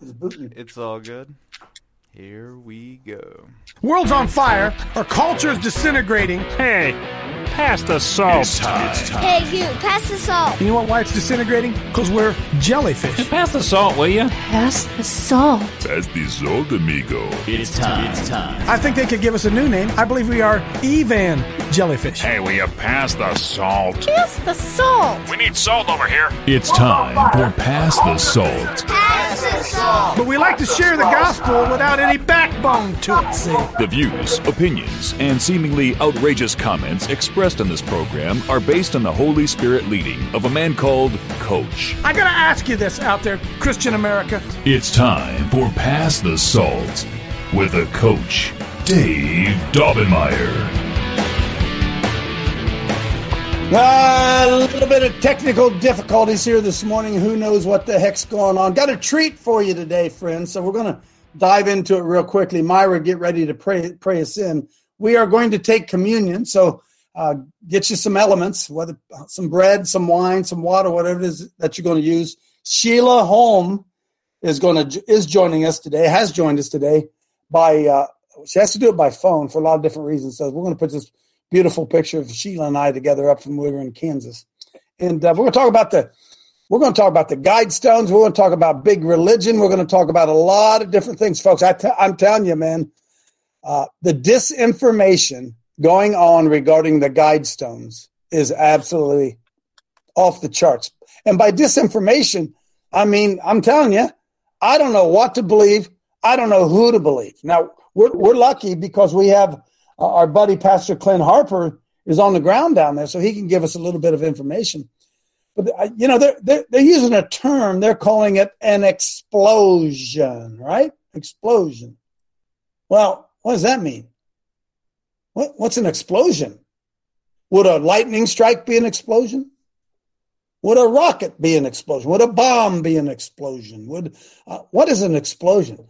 It's booting. It's all good. Here we go. World's on fire. Our culture is disintegrating. Hey, pass the salt. It's time. It's time. Hey, you, pass the salt. You know what? Why it's disintegrating? Because we're jellyfish. Pass the salt, will you? Pass the salt. Pass the salt, amigo. It's time. It's time. I think they could give us a new name. I believe we are Evan jellyfish. Hey, will you pass the salt? Pass the salt. We need salt over here. It's time for Pass the Salt. Pass the salt. But we like to share the gospel without any backbone to it, see? The views, opinions, and seemingly outrageous comments expressed on this program are based on the Holy Spirit leading of a man called Coach. I gotta ask you this out there, Christian America. It's time for Pass the Salt with a coach, Dave Daubenmire. Ah, a little bit of technical difficulties here this morning. Who knows what the heck's going on? Got a treat for you today, friends. So we're going to dive into it real quickly. Myra, get ready to pray pray us in. We are going to take communion. So uh, get you some elements, whether some bread, some wine, some water, whatever it is that you're going to use. Sheila Holm is going to is joining us today. Has joined us today by uh, she has to do it by phone for a lot of different reasons. So we're going to put this beautiful picture of Sheila and I together up from when we were in Kansas, and uh, we're going to talk about the we're going to talk about the guide stones. We're going to talk about big religion. We're going to talk about a lot of different things, folks. i t- I'm telling you, man, uh, the disinformation going on regarding the guide stones is absolutely off the charts. And by disinformation, I mean, I'm telling you, I don't know what to believe. I don't know who to believe. Now, we're, we're lucky because we have our buddy, Pastor Clint Harper, is on the ground down there, so he can give us a little bit of information. But, uh, you know, they're, they're, they're using a term, they're calling it an explosion, right? Explosion. Well, what does that mean? What, what's an explosion? Would a lightning strike be an explosion? Would a rocket be an explosion? Would a bomb be an explosion? Would uh, what is an explosion?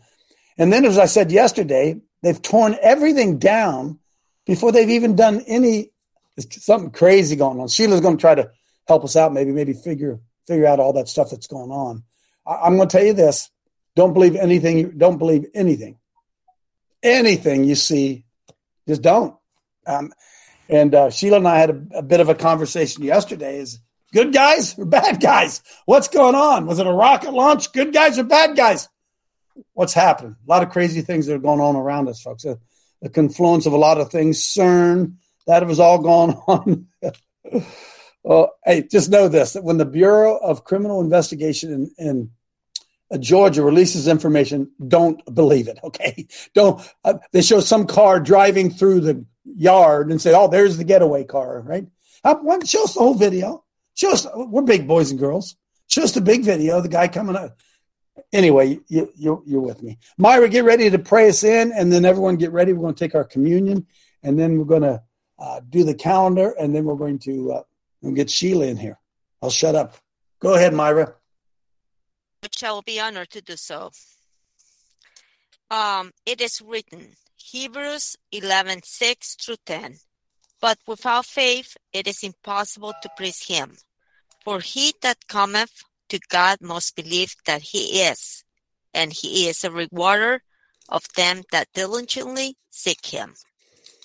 And then, as I said yesterday, they've torn everything down before they've even done any something crazy going on. Sheila's going to try to help us out, maybe maybe figure figure out all that stuff that's going on. I, am going to tell you this: don't believe anything. Don't believe anything. Anything you see, just don't. Um, and uh, Sheila and I had a, a bit of a conversation yesterday. Is good guys or bad guys? What's going on? Was it a rocket launch? Good guys or bad guys? What's happening? A lot of crazy things that are going on around us, folks. A, a confluence of a lot of things. CERN, that was all going on. well, hey, just know this: that when the Bureau of Criminal Investigation in, in uh, Georgia releases information, don't believe it. Okay, don't. Uh, they show some car driving through the yard and say, "Oh, there's the getaway car." Right? Uh, show us the whole video. Show us. We're big boys and girls. Show us the big video. The guy coming up. Anyway, you, you, you're with me. Myra, get ready to pray us in, and then everyone get ready. We're going to take our communion, and then we're going to uh, do the calendar, and then we're going to uh, we'll get Sheila in here. I'll shut up. Go ahead, Myra. I will be honored to do so. Um, it is written, Hebrews 11 6 through 10. But without faith it is impossible to please him. For he that cometh to God must believe that he is, and he is a rewarder of them that diligently seek him.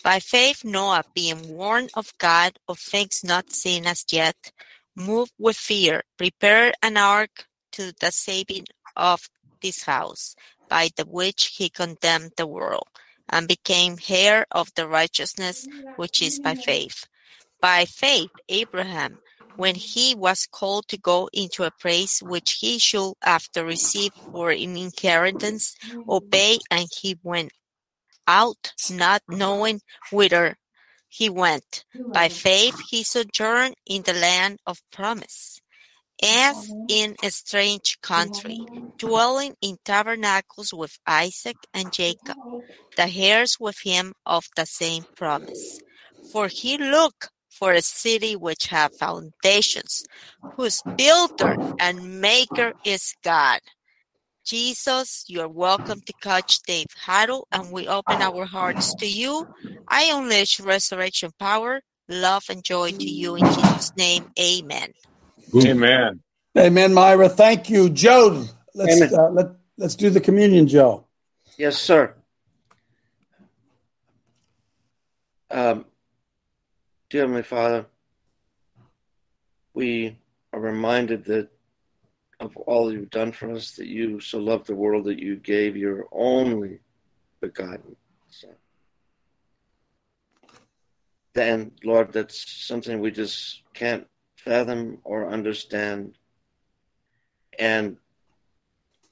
By faith Noah, being warned of God of things not seen as yet, moved with fear, prepared an ark to the saving of this house, by the which he condemned the world, and became heir of the righteousness which is by faith. By faith Abraham, when he was called to go into a place which he should after receive for an inheritance, obey, and he went out, not knowing whither he went. By faith he sojourned in the land of promise, as in a strange country, dwelling in tabernacles with Isaac and Jacob, the heirs with him of the same promise. For he looked for a city which have foundations, whose builder and maker is God. Jesus, you are welcome to Coach Dave Huddle, and we open our hearts to you. I unleash resurrection power, love, and joy to you in Jesus' name. Amen. Amen. Amen, Myra. Thank you, Joe. Let's uh, let let's do the communion, Joe. Yes, sir. Um, dear Heavenly Father, we are reminded that of all you've done for us, that you so loved the world that you gave your only begotten Son. Then, Lord, that's something we just can't fathom or understand. And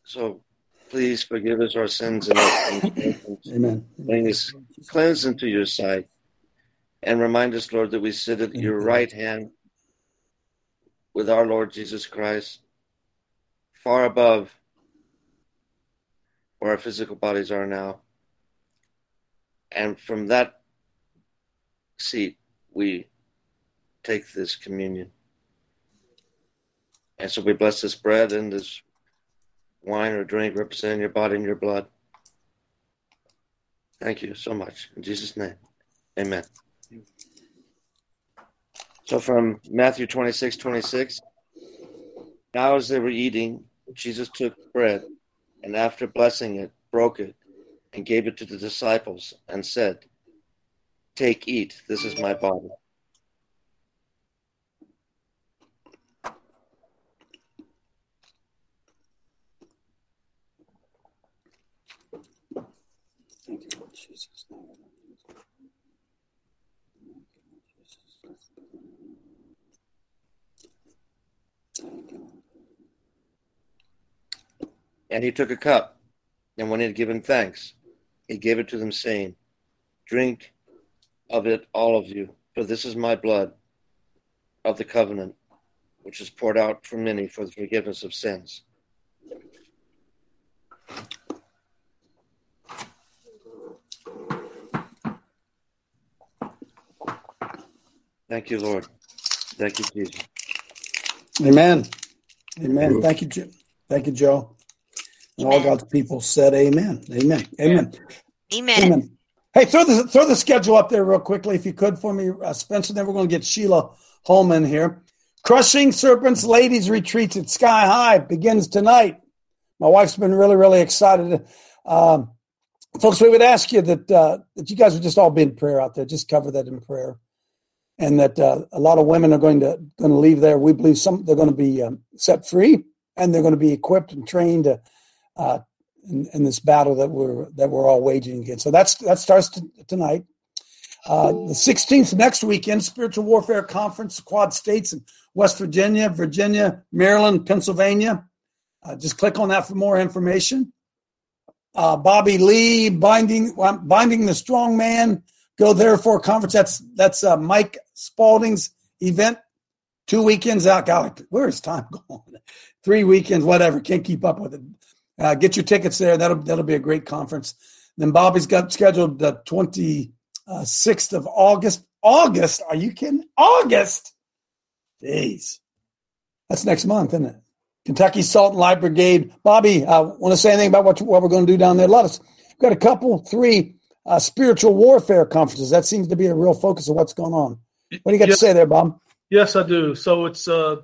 so please forgive us our sins and our. Amen. Bring us cleanse into your sight. And remind us, Lord, that we sit at your right hand with our Lord Jesus Christ, far above where our physical bodies are now. And from that seat, we take this communion. And so we bless this bread and this wine or drink representing your body and your blood. Thank you so much. In Jesus' name, amen. So from Matthew 26, 26, now as they were eating, Jesus took bread and after blessing it, broke it and gave it to the disciples and said, Take, eat, this is my body. Thank you, Jesus. And he took a cup, and when he had given thanks, he gave it to them, saying, Drink of it, all of you, for this is my blood of the covenant, which is poured out for many for the forgiveness of sins. Thank you, Lord. Thank you, Jesus. Amen. Amen. Thank you, Jo- thank you, Joe. And all God's people said, "Amen." Amen. Amen. Amen. Amen. Hey, throw the throw the schedule up there real quickly, if you could, for me, uh, Spencer. Then we're going to get Sheila Holman here. Crushing Serpents Ladies Retreats at Sky High begins tonight. My wife's been really, really excited. Um, folks, we would ask you that uh, that you guys would just all be in prayer out there. Just cover that in prayer, and that uh, a lot of women are going to going to leave there. We believe some they're going to be um, set free, and they're going to be equipped and trained to uh, in, in this battle that we're that we're all waging against. So that's that starts t- tonight. Uh, the 16th next weekend, Spiritual Warfare Conference, Quad States in West Virginia, Virginia, Maryland, Pennsylvania. Uh, just click on that for more information. Uh, Bobby Lee, binding binding the strong man. Go there for a conference. That's that's uh, Mike Spalding's event. Two weekends out. God, where is time going? Three weekends, whatever. Can't keep up with it. Uh, get your tickets there. That'll that'll be a great conference. Then Bobby's got scheduled the twenty sixth of August. August? Are you kidding? August? Jeez, that's next month, isn't it? Kentucky Salt and Light Brigade. Bobby, uh, want to say anything about what what we're going to do down there? Let us. We've got a couple, three uh, spiritual warfare conferences. That seems to be a real focus of what's going on. What do you got Yes. to say there, Bob? Yes, I do. So it's uh,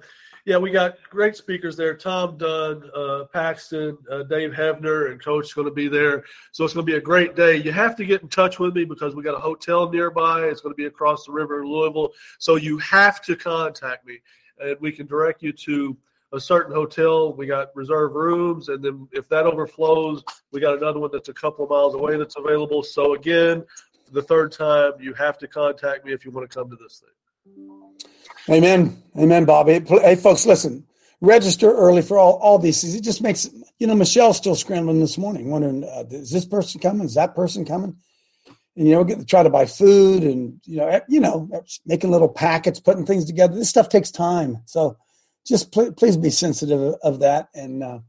yeah, we got great speakers there. Tom Dunn, uh, Paxton, uh, Dave Hevner, and Coach is going to be there. So it's going to be a great day. You have to get in touch with me because we got a hotel nearby. It's going to be across the river in Louisville. So you have to contact me, and we can direct you to a certain hotel. We got reserved rooms, and then if that overflows, we got another one that's a couple of miles away that's available. So again, the third time, you have to contact me if you want to come to this thing. Amen. Amen, Bobby. Hey, folks, listen. Register early for all, all these things. It just makes, you know, Michelle's still scrambling this morning, wondering, uh, is this person coming? Is that person coming? And, you know, get to try to buy food and, you know, you know, making little packets, putting things together. This stuff takes time. So just pl- please be sensitive of, of that and uh,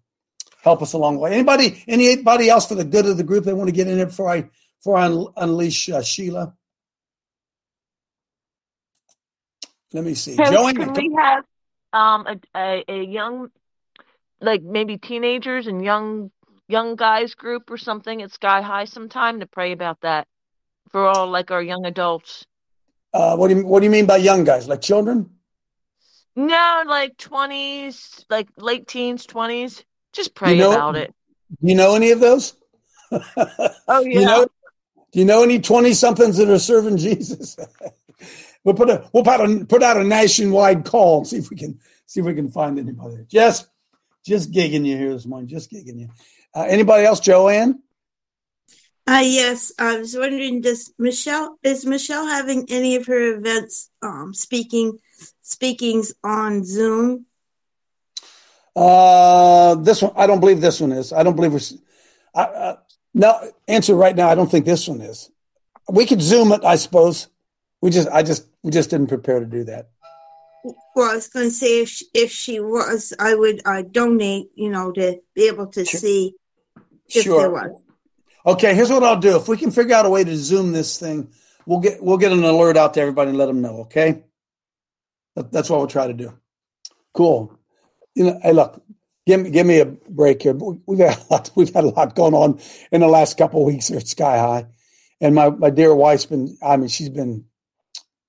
help us along the way. Anybody, anybody else for the good of the group they want to get in it before I, before I un- unleash uh, Sheila? Let me see. Can, can we have um a, a a young like maybe teenagers and young young guys group or something at Sky High sometime to pray about that for all like our young adults? Uh, what do you What do you mean by young guys? Like children? No, like twenties, like late teens, twenties. Just pray You know- about it. Do you know any of those? Oh Do you know? Do you know any twenty somethings that are serving Jesus? we'll put a we'll put a put out a nationwide call and see if we can see if we can find anybody. Just just gigging you here this morning. Just gigging you. Uh, anybody else, Joanne? Uh, yes, I was wondering, does Michelle is Michelle having any of her events um, speaking speakings on Zoom? Uh, this one, I don't believe this one is. I don't believe we're. I, uh, no, answer right now. I don't think this one is. We could zoom it, I suppose. We just, I just, we just didn't prepare to do that. Well, I was going to say if she, if she was, I would uh, donate, you know, to be able to Sure. see if Sure. there was. Okay, here's what I'll do. If we can figure out a way to zoom this thing, we'll get we'll get an alert out to everybody and let them know. Okay, that, that's what we'll try to do. Cool. You know, hey, look, give me give me a break here. We- We've had a lot, we've had a lot going on in the last couple of weeks here at Sky High, and my my dear wife's been. I mean, she's been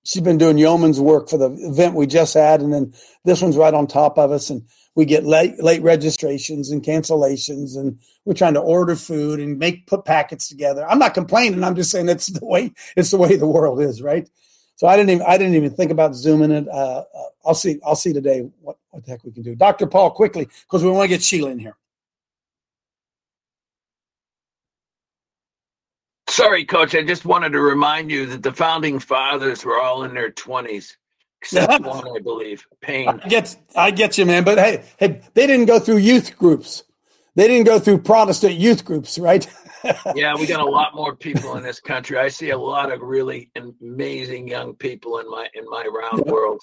she's been doing yeoman's work for the event we just had, and then this one's right on top of us, and we get late late registrations and cancellations, and we're trying to order food and make put packets together. I'm not complaining. I'm just saying it's the way it's the way the world is, right? So I didn't even I didn't even think about zooming it. Uh, uh, I'll see I'll see today what what the heck we can do. Doctor Paul, quickly because we want to get Sheila in here. Sorry, Coach. I just wanted to remind you that the founding fathers were all in their twenties, except one, I believe. Paine. I get I get you, man. But hey, hey, they didn't go through youth groups. They didn't go through Protestant youth groups, right? Yeah, we got a lot more people in this country. I see a lot of really amazing young people in my in my round Yeah. world.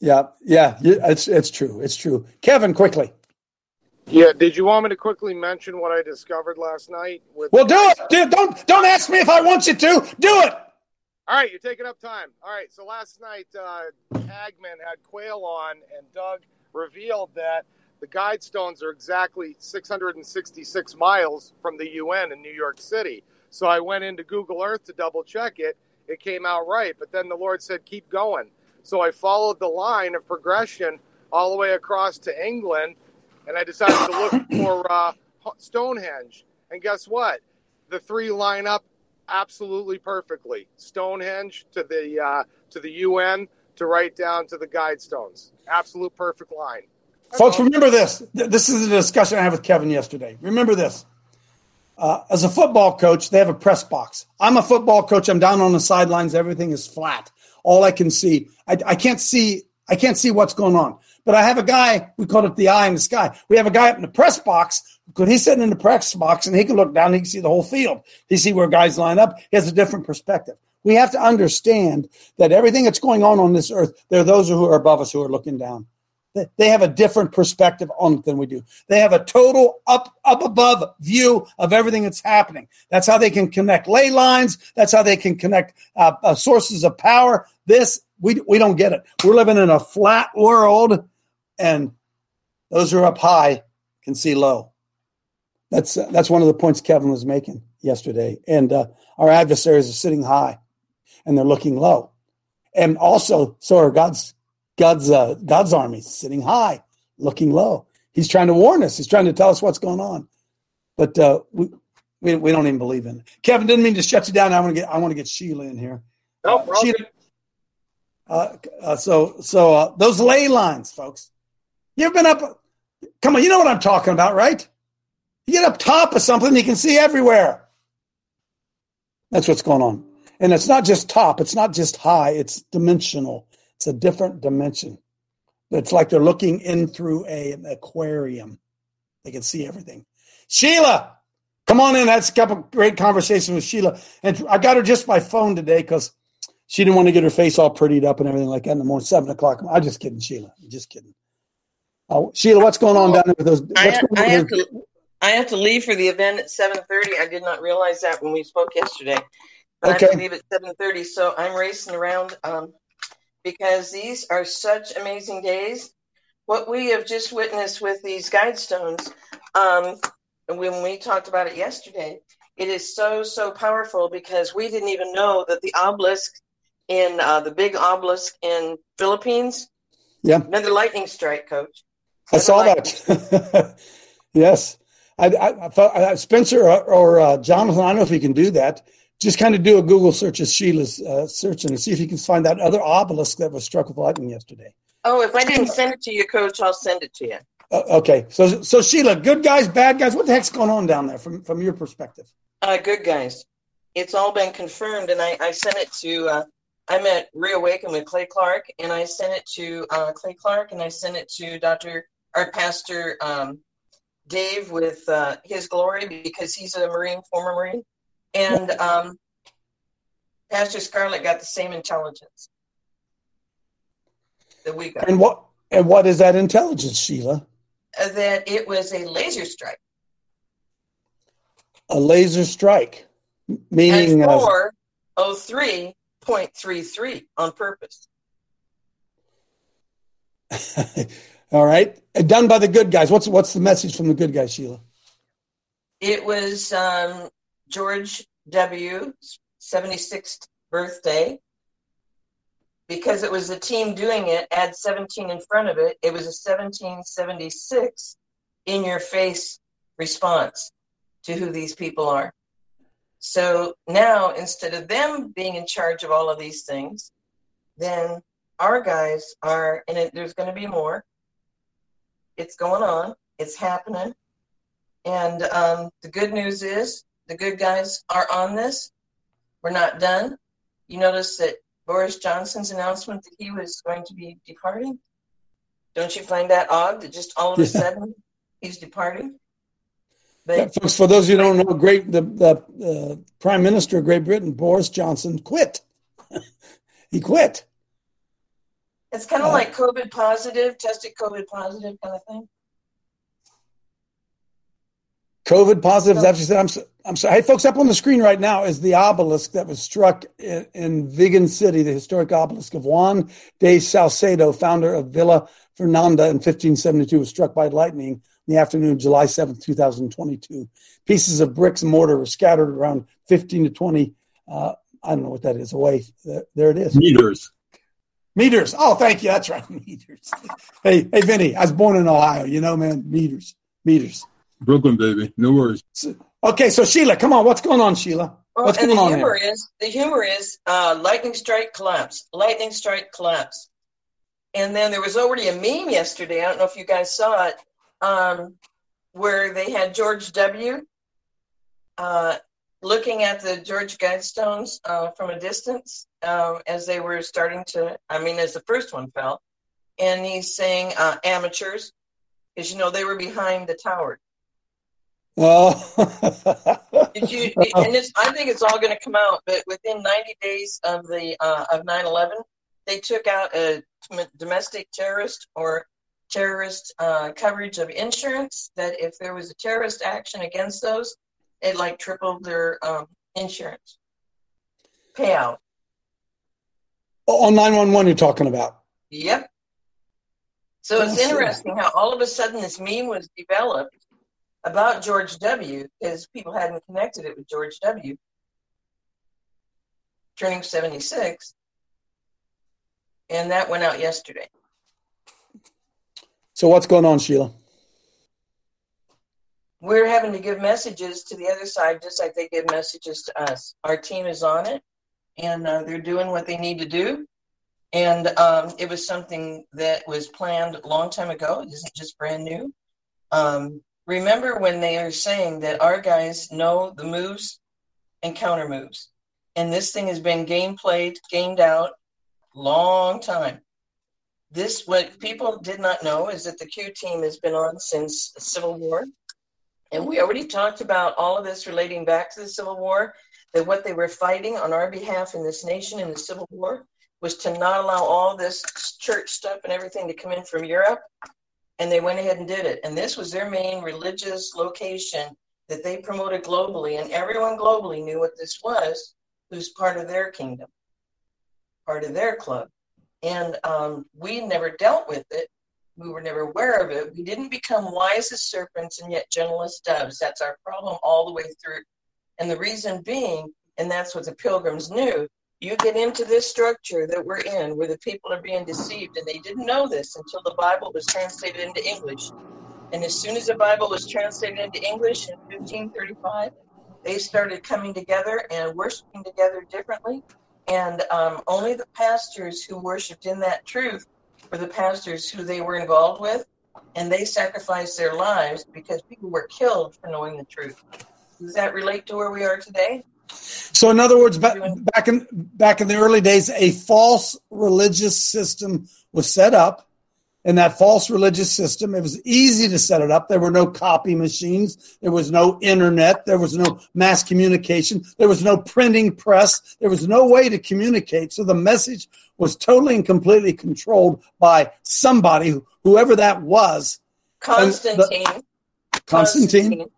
Yeah, yeah, yeah, it's it's true. It's true. Kevin, quickly. Yeah, did you want me to quickly mention what I discovered last night? With Well, do it. Dude, don't don't ask me if I want you to. Do it. All right, you're taking up time. All right, so last night, uh, Hagmann had Quayle on, and Doug revealed that the Guidestones are exactly 666 miles from the UN in New York City. So I went into Google Earth to double check it. It came out right, but then the Lord said, keep going. So I followed the line of progression all the way across to England, and I decided to look for uh, Stonehenge. And guess what? The three line up absolutely perfectly. Stonehenge to the uh, to the UN to right down to the Guidestones. Absolute perfect line. Folks, remember this. This is a discussion I had with Kevin yesterday. Remember this. Uh, as a football coach, they have a press box. I'm a football coach. I'm down on the sidelines. Everything is flat. All I can see, I, I can't see, I can't see what's going on. But I have a guy. We call it the eye in the sky. We have a guy up in the press box because he's sitting in the press box and he can look down. And he can see the whole field. He see where guys line up. He has a different perspective. We have to understand that everything that's going on on this earth, there are those who are above us who are looking down. They- have a different perspective on it than we do. They have a total up up above view of everything that's happening. That's how they can connect ley lines. That's how they can connect uh, uh, sources of power. This we we don't get it. We're living in a flat world, and those who are up high can see low. That's that's one of the points Kevin was making yesterday. And uh, our adversaries are sitting high, and they're looking low. And also, so are God's God's uh, God's army sitting high, looking low. He's trying to warn us. He's trying to tell us what's going on, but uh, we, we we don't even believe in it. Kevin didn't mean to shut you down. I want to get I want to get Sheila in here. No problem. Sheila, uh, uh, so so uh, those ley lines, folks. You've been up? Come on, you know what I'm talking about, right? You get up top of something, you can see everywhere. That's what's going on. And it's not just top, it's not just high, it's dimensional. It's a different dimension. It's like they're looking in through a, an aquarium. They can see everything. Sheila, come on in. That's a couple great conversations with Sheila. And I got her just by phone today because she didn't want to get her face all prettied up and everything like that in the morning, seven o'clock. I'm just kidding, Sheila. I'm just kidding. Uh, Sheila, what's going on down there with those? I, what's ha- going I have to I have to leave for the event at seven thirty. I did not realize that when we spoke yesterday. But I have Okay. to leave at seven thirty, so I'm racing around um, because these are such amazing days. What we have just witnessed with these guidestones, um, when we talked about it yesterday, it is so so powerful because we didn't even know that the obelisk in uh, the big obelisk in Philippines, Yeah. another lightning strike, Coach. I saw that. yes. I, I, I thought uh, Spencer or, or uh, Jonathan. I don't know if he can do that. Just kind of do a Google search of Sheila's uh, search and see if you can find that other obelisk that was struck with lightning yesterday. Oh, if I didn't send it to you, Coach, I'll send it to you. Uh, okay, so so Sheila, good guys, bad guys. What the heck's going on down there from from your perspective? Uh, good guys. It's all been confirmed, and I, I sent it to. Uh, I'm at Reawaken with Clay Clark, and I sent it to uh, Clay Clark, and I sent it to Doctor our Pastor um, Dave with uh, his glory because he's a Marine, former Marine, and um, Pastor Scarlett got the same intelligence that we got. And what and what is that intelligence, Sheila? Uh, that it was a laser strike. A laser strike, meaning uh, four oh three point three three on purpose. all right, done by the good guys. What's what's the message from the good guys, Sheila? It was um, George W.'s 76th birthday. Because it was the team doing it, add 17 in front of it. It was a 1776 in your face response to who these people are. So now, instead of them being in charge of all of these things, then our guys are, and it, there's going to be more. It's going on, it's happening. And um, the good news is the good guys are on this. We're not done. You notice that Boris Johnson's announcement that he was going to be departing? Don't you find that odd that just all of a sudden he's departing? But Yeah, folks, for those of you who don't know, great the, the uh, Prime Minister of Great Britain, Boris Johnson, quit. he quit. it's kind of Uh, like COVID positive, tested COVID positive kind of thing. COVID positive. Is that said? I'm, so- I'm sorry. Hey, folks, up on the screen right now is the obelisk that was struck in, in Vigan City, the historic obelisk of Juan de Salcedo, founder of Villa Fernandina in 1572, was struck by lightning in the afternoon of July 7th, 2022. Pieces of bricks and mortar were scattered around 15 to 20, uh, I don't know what that is, away. There, there it is. Meters. Meters. Oh, thank you. That's right. Meters. Hey, hey, Vinny, I was born in Ohio. You know, man, meters, meters. Brooklyn, baby. No worries. Okay, so Sheila, come on. What's going on, Sheila? Well, What's and going the on humor here? is the humor is uh, lightning strike collapse, lightning strike collapse, and then there was already a meme yesterday. I don't know if you guys saw it, um, where they had George W. Uh, looking at the George Guidestones uh, from a distance um, as they were starting to. I mean, as the first one fell, and he's saying uh, amateurs, because you know they were behind the tower. Oh, Did you? And it's, I think it's all going to come out. But within 90 days of the uh, of 9/11, they took out a domestic terrorist or terrorist uh, coverage of insurance. That if there was a terrorist action against those, it like tripled their um, insurance payout. on 911 you're talking about. Yep. So it's interesting how all of a sudden this meme was developed about George W. because people hadn't connected it with George W. turning 76. And that went out yesterday. So what's going on, Sheila? We're having to give messages to the other side just like they give messages to us. Our team is on it and uh, they're doing what they need to do. And um, it was something that was planned a long time ago. It isn't just brand new. Um, remember when they are saying that our guys know the moves and counter moves. And this thing has been game played, gamed out, long time. This what people did not know is that the Q team has been on since the Civil War. And we already talked about all of this relating back to the Civil War, that what they were fighting on our behalf in this nation in the Civil War was to not allow all this church stuff and everything to come in from Europe. And they went ahead and did it. And this was their main religious location that they promoted globally. And everyone globally knew what this was, who's part of their kingdom, part of their club. And um, we never dealt with it. We were never aware of it. We didn't become wise as serpents and yet gentle as doves. That's our problem all the way through. And the reason being, and that's what the pilgrims knew, you get into this structure that we're in where the people are being deceived and they didn't know this until the bible was translated into english And as soon as the Bible was translated into English in 1535, they started coming together and worshiping together differently. And um, only the pastors who worshiped in that truth were the pastors who they were involved with, and they sacrificed their lives because people were killed for knowing the truth. Does that relate to where we are today? So, in other words, back, back in back in the early days, a false religious system was set up. In that false religious system, it was easy to set it up. There were no copy machines. There was no internet. There was no mass communication. There was no printing press. There was no way to communicate. So the message was totally and completely controlled by somebody, whoever that was. Constantine. The, Constantine.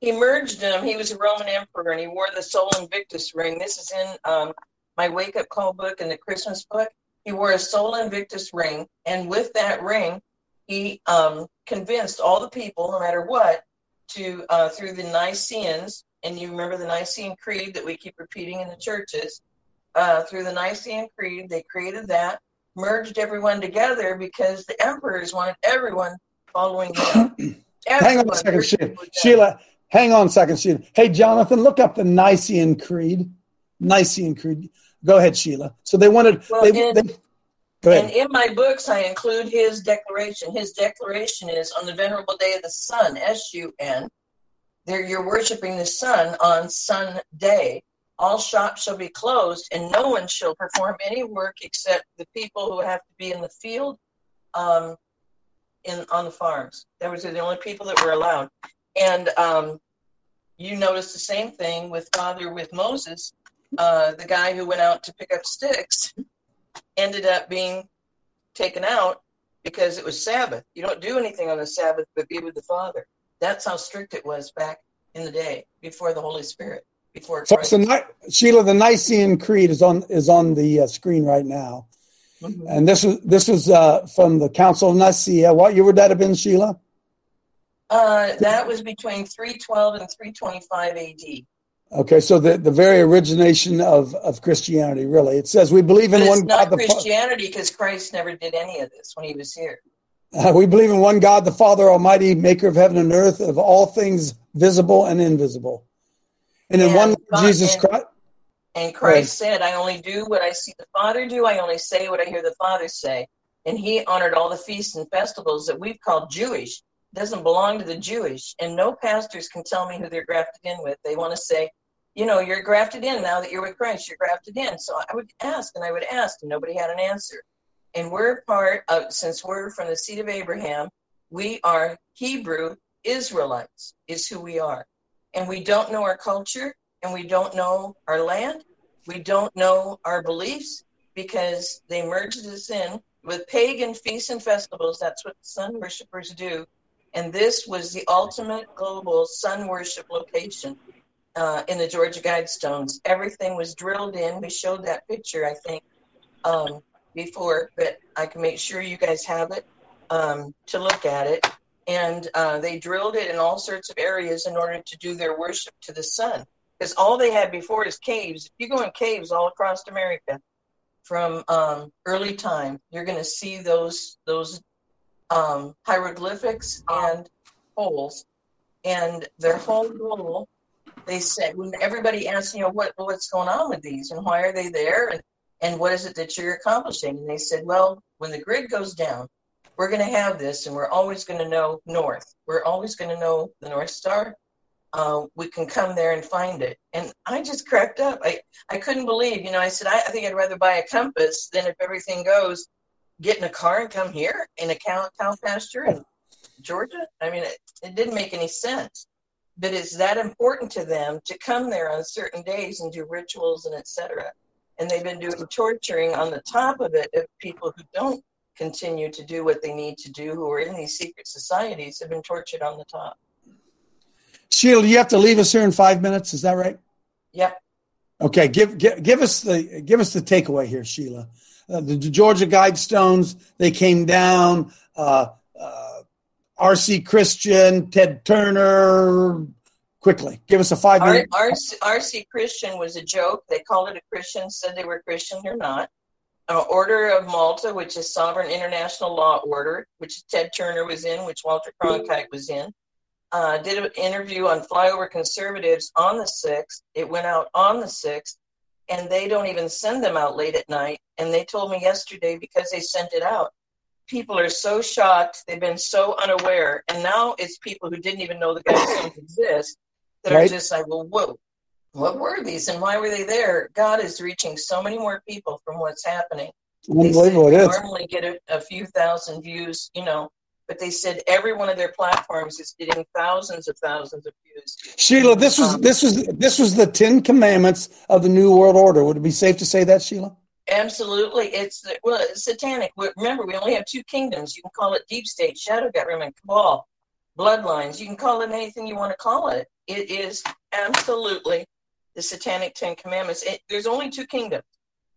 He merged them. He was a Roman emperor, and he wore the Sol Invictus ring. This is in um, my wake up call book and the Christmas book. He wore a Sol Invictus ring, and with that ring, he um, convinced all the people, no matter what, to uh, through the Niceans. And you remember the Nicene Creed that we keep repeating in the churches. Uh, through the Nicene Creed, they created that, merged everyone together because the emperors wanted everyone following them. hang on a second, Sheila. Sheila. Hang on a second, Sheila. Hey, Jonathan, look up the Nicene Creed. Nicene Creed. Go ahead, Sheila. So they wanted. Well, they, in, they, go ahead. And in my books, I include his declaration. His declaration is on the venerable day of the sun, S U N. There, you're worshiping the sun on Sun Day. All shops shall be closed, and no one shall perform any work except the people who have to be in the field, um, in on the farms. That was the only people that were allowed. And um, you notice the same thing with Father with Moses uh, the guy who went out to pick up sticks ended up being taken out because it was Sabbath. You don't do anything on the Sabbath but be with the Father. That's how strict it was back in the day before the Holy Spirit. Before so, so Sheila, the Nicene Creed is on is on the uh, screen right now, mm-hmm. and this was this was uh, from the Council of Nicaea. What year would that have been, Sheila? Uh, that was between 312 and 325 AD. Okay, so the, the very origination of, of Christianity, really. It says we believe in but one it's not God. Christianity because Christ never did any of this when he was here. Uh, we believe in one God, the Father Almighty, maker of heaven and earth, of all things visible and invisible. And in one God, Jesus and, Christ. And Christ said, I only do what I see the Father do, I only say what I hear the Father say. And he honored all the feasts and festivals that we've called Jewish. Doesn't belong to the Jewish. And no pastors can tell me who they're grafted in with. They want to say, you know, you're grafted in now that you're with Christ, you're grafted in. So I would ask and I would ask, and nobody had an answer. And we're part of, since we're from the seed of Abraham, we are Hebrew Israelites, is who we are. And we don't know our culture and we don't know our land. We don't know our beliefs because they merged us in with pagan feasts and festivals. That's what sun worshippers do. And this was the ultimate global sun worship location uh, in the Georgia Guidestones. Everything was drilled in. We showed that picture, I think, um, before, but I can make sure you guys have it um, to look at it. And uh, they drilled it in all sorts of areas in order to do their worship to the sun. Because all they had before is caves. If you go in caves all across America from um, early time, you're going to see those those um, hieroglyphics and holes. And their whole goal they said when everybody asked, you know, what what's going on with these and why are they there and and what is it that you're accomplishing? And they said, well, when the grid goes down, we're going to have this, and we're always going to know north. We're always going to know the North Star. Uh, we can come there and find it. And I just cracked up. I, I couldn't believe, you know, I said, I, I think I'd rather buy a compass than if everything goes, get in a car and come here in a cow, cow pasture in Georgia. I mean, it, it didn't make any sense but it's that important to them to come there on certain days and do rituals and etc. And they've been doing torturing on the top of it of people who don't continue to do what they need to do, who are in these secret societies, have been tortured on the top. Sheila, you have to leave us here in five minutes. Is that right? Yep. Okay. Give give, give us the give us the takeaway here, Sheila. Uh, the, Georgia Guidestones they came down. Uh, R.C. Christian, Ted Turner. Quickly, give us a five minute. R.C. Christian was a joke. They called it a Christian, said they were Christian. They're not. uh, Order of Malta, which is Sovereign International Law Order, which Ted Turner was in, which Walter Cronkite was in. Uh, did an interview on flyover conservatives on the 6th. It went out on the 6th, and they don't even send them out late at night. And they told me yesterday because they sent it out. People are so shocked. They've been so unaware. And now it's people who didn't even know the guys exist that Right. are just like, well, whoa, what were these and why were they there? God is reaching so many more people from what's happening. Unbelievable. Is. normally get a, a few thousand views, you know, but they said every one of their platforms is getting thousands of thousands of views. Sheila, this was um, this was this was the Ten Commandments of the New World Order. Would it be safe to say that, Sheila? Absolutely, it's well, it's satanic. Remember, we only have two kingdoms. You can call it deep state, shadow government, cabal, bloodlines. You can call it anything you want to call it. It is absolutely the satanic Ten Commandments. It, there's only two kingdoms,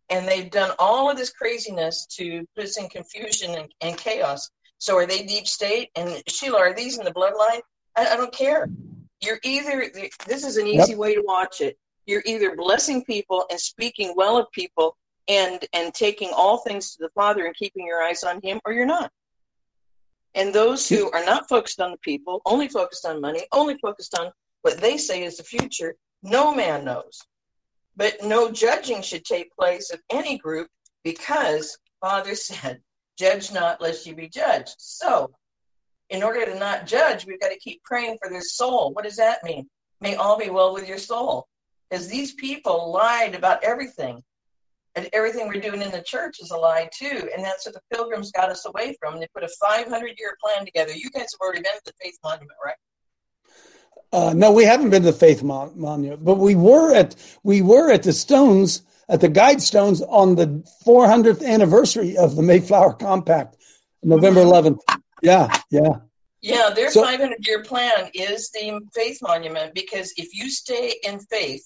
and they've done all of this craziness to put us in confusion and, and chaos. So, are they deep state? And Sheila, are these in the bloodline? I, I don't care. You're either this is an easy Yep. way to watch it. You're either blessing people and speaking well of people and and taking all things to the Father and keeping your eyes on Him, or you're not. And those who are not focused on the people, only focused on money, only focused on what they say is the future, no man knows. But no judging should take place of any group because Father said, Judge not, lest you be judged. So, in order to not judge, we've got to keep praying for their soul. What does that mean? May all be well with your soul. Because these people lied about everything. And everything we're doing in the church is a lie too. And that's what the pilgrims got us away from. They put a 500 year plan together. You guys have already been to the Faith Monument, right? Uh, no, we haven't been to the Faith Mon- Monument, but we were at we were at the Stones at the Guide Stones on the 400th anniversary of the Mayflower Compact, November 11th. Yeah, yeah. Yeah, their So- 500 year plan is the faith monument because if you stay in faith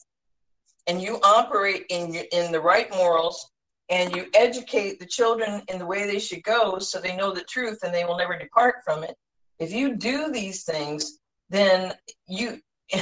and you operate in in the right morals and you educate the children in the way they should go so they know the truth and they will never depart from it. If you do these things, then you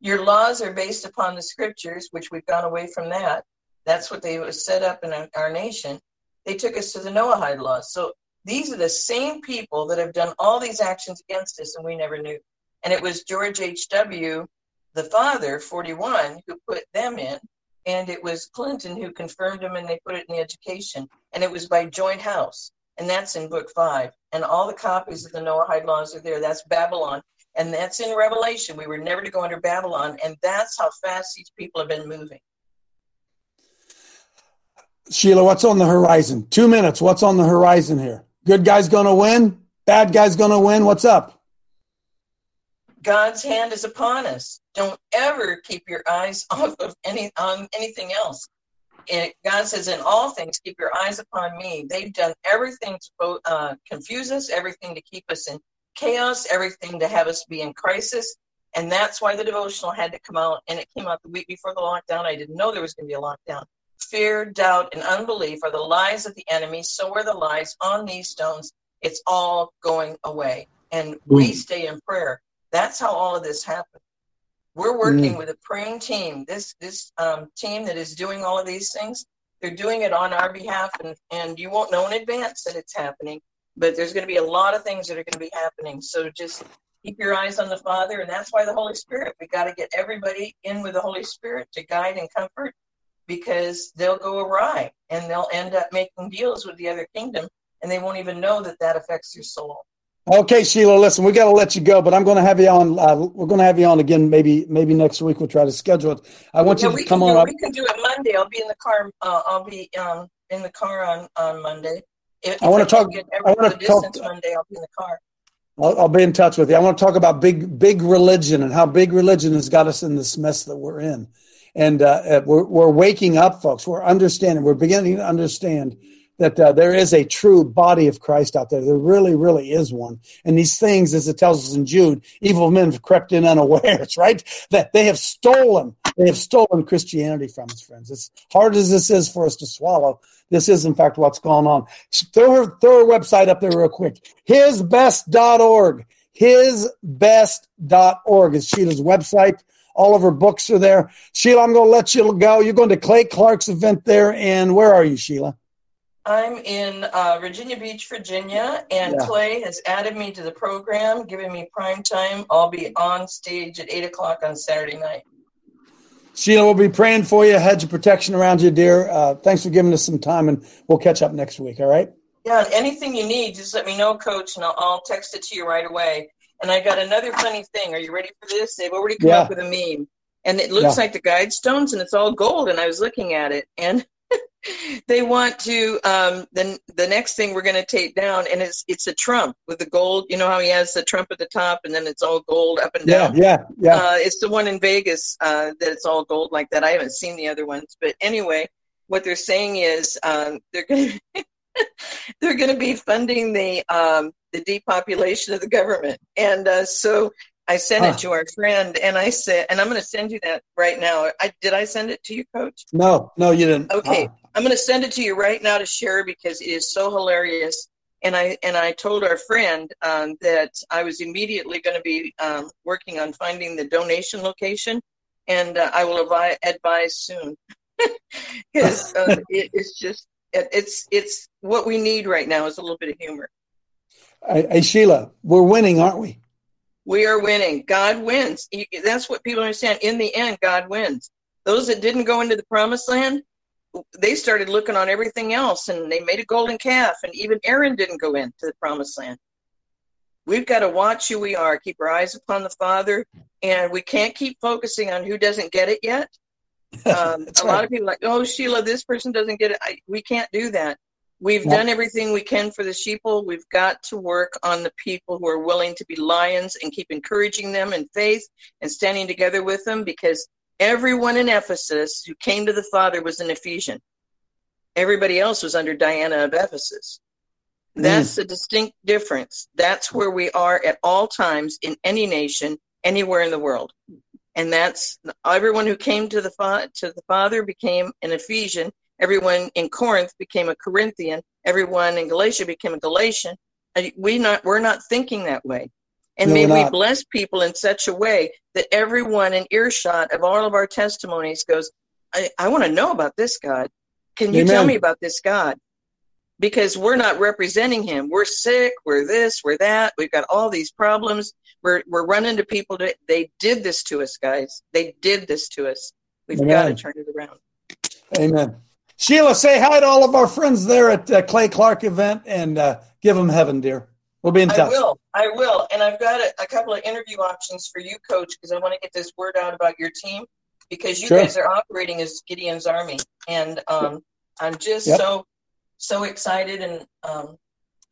your laws are based upon the scriptures, which we've gone away from that. That's what they set up in our, our nation. They took us to the Noahide laws. So these are the same people that have done all these actions against us, and we never knew. And it was George H.W., the father, 41, who put them in, and it was Clinton who confirmed them, and they put it in the education. And it was by joint house, and that's in book five. And all the copies of the Noahide laws are there. That's Babylon, and that's in Revelation. We were never to go under Babylon, and that's how fast these people have been moving. Sheila, what's on the horizon? Two minutes. What's on the horizon here? Good guy's going to win. Bad guy's going to win. What's up? God's hand is upon us. Don't ever keep your eyes off of any on anything else. And God says, "In all things, keep your eyes upon me." They've done everything to uh, confuse us, everything to keep us in chaos, everything to have us be in crisis, and that's why the devotional had to come out. And it came out the week before the lockdown. I didn't know there was going to be a lockdown. Fear, doubt, and unbelief are the lies of the enemy. So are the lies on these stones. It's all going away, and we Mm. stay in prayer. That's how all of this happened. We're working Mm. with a praying team. This this um, team that is doing all of these things, they're doing it on our behalf, and and you won't know in advance that it's happening. But there's going to be a lot of things that are going to be happening. So just keep your eyes on the Father, and that's why the Holy Spirit. We got to get everybody in with the Holy Spirit to guide and comfort, because they'll go awry and they'll end up making deals with the other kingdom, and they won't even know that that affects your soul. Okay, Sheila. Listen, we got to let you go, but I'm going to have you on. Uh, we're going to have you on again. Maybe maybe next week. We'll try to schedule it. I want Yeah, you to come can on do. We can do it Monday. I'll be in the car. Uh, I'll be um, in the car on on Monday. If, I wanna talk- I wanna talk- distance Monday. I'll be in the car. I'll, I'll be in touch with you. I want to talk about big, big religion and how big religion has got us in this mess that we're in. And uh, uh, we're, we're waking up, folks. We're understanding. We're beginning to understand that uh, there is a true body of Christ out there. There really, really is one. And these things, as it tells us in Jude, evil men have crept in unawares, right? That they have stolen, they have stolen Christianity from us, friends. As hard as this is for us to swallow, this is, in fact, what's going on. Throw her, throw her website up there real quick. Hisbest.org. Hisbest.org is Sheila's website. All of her books are there. Sheila, I'm going to let you go. You're going to Clay Clark's event there. And where are you, Sheila? I'm in uh, Virginia Beach, Virginia, and Yeah. Clay has added me to the program, giving me prime time. I'll be on stage at eight o'clock on Saturday night. Sheila, we'll be praying for you. Hedge of protection around you, dear. Uh, thanks for giving us some time, and we'll catch up next week. All right. Yeah, anything you need, just let me know, Coach, and I'll, I'll text it to you right away. And I got another funny thing. Are you ready for this? They've already come Yeah. up with a meme, and it looks Yeah. like the guide stones, and it's all gold. And I was looking at it, and they want to. Um, then the next thing we're going to take down, and it's it's a Trump with the gold. You know how he has the Trump at the top, and then it's all gold up and Yeah, down. yeah, yeah. Uh, it's the one in Vegas uh, that it's all gold like that. I haven't seen the other ones, but anyway, what they're saying is um, they're going to they're going to be funding the um, the depopulation of the government, and uh, so I sent Huh. it to our friend, and I said, and I'm going to send you that right now. I did I send it to you, Coach? No, no, you didn't. Okay, Uh, I'm going to send it to you right now to share because it is so hilarious. And I and I told our friend um, that I was immediately going to be um, working on finding the donation location, and uh, I will advise, advise soon because uh, it, it's just it, it's it's what we need right now is a little bit of humor. hey, hey, Sheila, we're winning, aren't we? We are winning. God wins. That's what people understand. In the end, God wins. Those that didn't go into the promised land, they started looking on everything else and they made a golden calf. And even Aaron didn't go into the promised land. We've got to watch who we are, keep our eyes upon the Father, and we can't keep focusing on who doesn't get it yet. Um, a lot of people are like, oh, Sheila, this person doesn't get it. I, we can't do that. We've Yeah. done everything we can for the sheeple. We've got to work on the people who are willing to be lions and keep encouraging them in faith and standing together with them because everyone in Ephesus who came to the Father was an Ephesian. Everybody else was under Diana of Ephesus. That's the distinct difference. That's where we are at all times in any nation, anywhere in the world. And that's everyone who came to the fa- to the Father became an Ephesian. Everyone in Corinth became a Corinthian. Everyone in Galatia became a Galatian. Uh, we not we're not thinking that way. And No, may we bless people in such a way that everyone in earshot of all of our testimonies goes, I, I want to know about this God. Can you tell me about this God? Because we're not representing him. We're sick, we're this, we're that, we've got all these problems. We're we're running to people that they did this to us, guys. They did this to us. We've got to turn it around. Amen. Sheila, say hi to all of our friends there at uh, Clay Clark event and uh, give them heaven, dear. We'll be in touch. I will. I will. And I've got a, a couple of interview options for you, Coach, because I want to get this word out about your team because you Sure. guys are operating as Gideon's army, and um, I'm just Yep. so so excited, and um,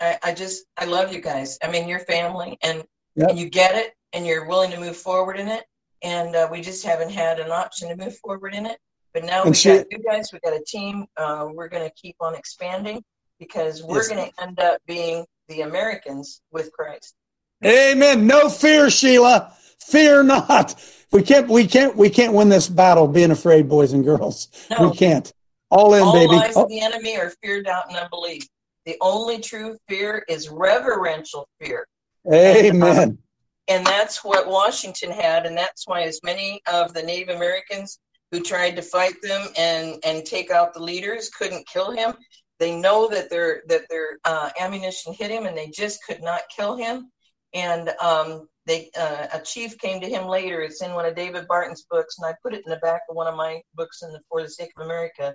I, I just I love you guys. I mean, your family, and Yep. and you get it, and you're willing to move forward in it, and uh, we just haven't had an option to move forward in it. But now And we she- got you guys. We got a team. Uh, we're going to keep on expanding because we're Yes. going to end up being the Americans with Christ. Amen. No fear, Sheila. Fear not. We can't. We can't. We can't win this battle being afraid, boys and girls. No. We can't. All in, All baby. lies Oh, of the enemy are fear, doubt, and unbelief. The only true fear is reverential fear. amen. And that's what Washington had, and that's why as many of the Native Americans who tried to fight them and, and take out the leaders couldn't kill him. They know that their that their uh, ammunition hit him, and they just could not kill him. And um, they uh, a chief came to him later. It's in one of David Barton's books, and I put it in the back of one of my books in the For the Sake of America.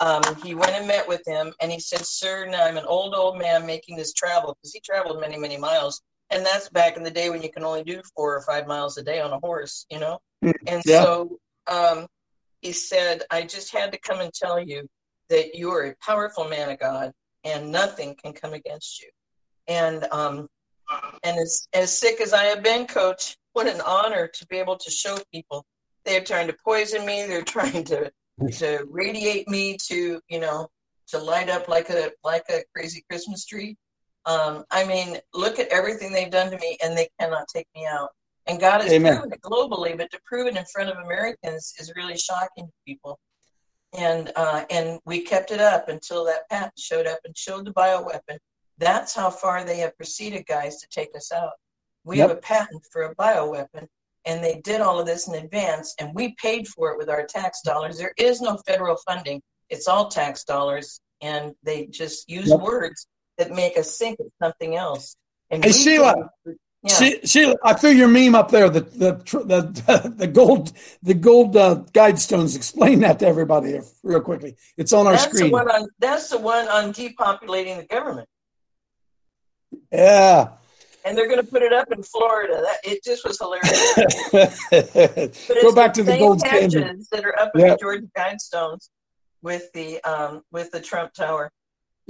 Um, he went and met with him, and he said, "Sir, now I'm an old old man making this travel because he traveled many many miles, and that's back in the day when you can only do four or five miles a day on a horse, you know." And Yeah. so um, he said, "I just had to come and tell you that you are a powerful man of God, and nothing can come against you." And um, and as as sick as I have been, Coach, what an honor to be able to show people. They're trying to poison me. They're trying to to radiate me to you know to light up like a like a crazy Christmas tree. Um, I mean, look at everything they've done to me, and they cannot take me out. And God has Amen. proven it globally, but to prove it in front of Americans is really shocking to people. And uh, and we kept it up until that patent showed up and showed the bioweapon. That's how far they have proceeded, guys, to take us out. We Yep. have a patent for a bioweapon, and they did all of this in advance, and we paid for it with our tax dollars. There is no federal funding; it's all tax dollars. and they just use Yep. words that make us think of something else. And Hey, Sheila. can- yeah. She, Sheila, I threw your meme up there. The the the the gold the gold uh, guide stones. Explain that to everybody here real quickly. It's on our that's the screen. one on that's the one on depopulating the government, Yeah. and they're going to put it up in Florida. That it just was hilarious. Go it's back to the same gold standard. that are up in Yeah. the Georgia Guidestones with the um with the Trump Tower.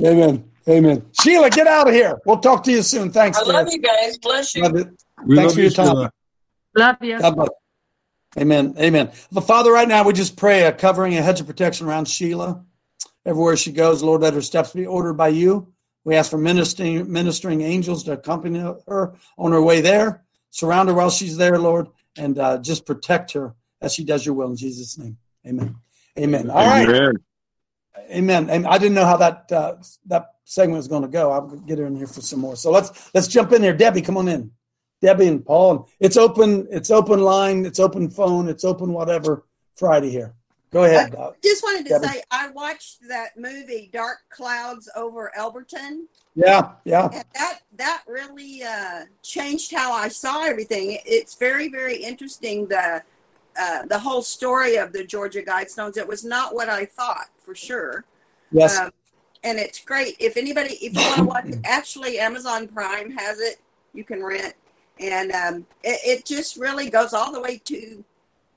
Amen. Amen. Sheila, get out of here. We'll talk to you soon. Thanks. I love dear. you guys. Bless you. Love it. We Thanks love for you, your time. Sheila. Love you. God bless. Amen. Amen. The Father, right now, we just pray a covering, a hedge of protection around Sheila. Everywhere she goes, Lord, let her steps be ordered by you. We ask for ministering, ministering angels to accompany her on her way there. Surround her while she's there, Lord, and uh, just protect her as she does your will in Jesus' name. Amen. Amen. All right. Amen. Amen. And I didn't know how that uh, that segment was going to go. I'll get her in here for some more. So let's let's jump in here. Debbie, come on in. Debbie and Paul. It's open. It's open line. It's open phone. It's open whatever. Friday here. Go ahead. Uh, Just wanted to Debbie. say I watched that movie Dark Clouds over Elberton. Yeah. Yeah. And that that really uh, changed how I saw everything. It's very very interesting the uh, the whole story of the Georgia Guidestones. It was not what I thought for sure. Yes. Um, and it's great. If anybody, if you want to watch it, actually Amazon Prime has it. You can rent, and um, it, it just really goes all the way to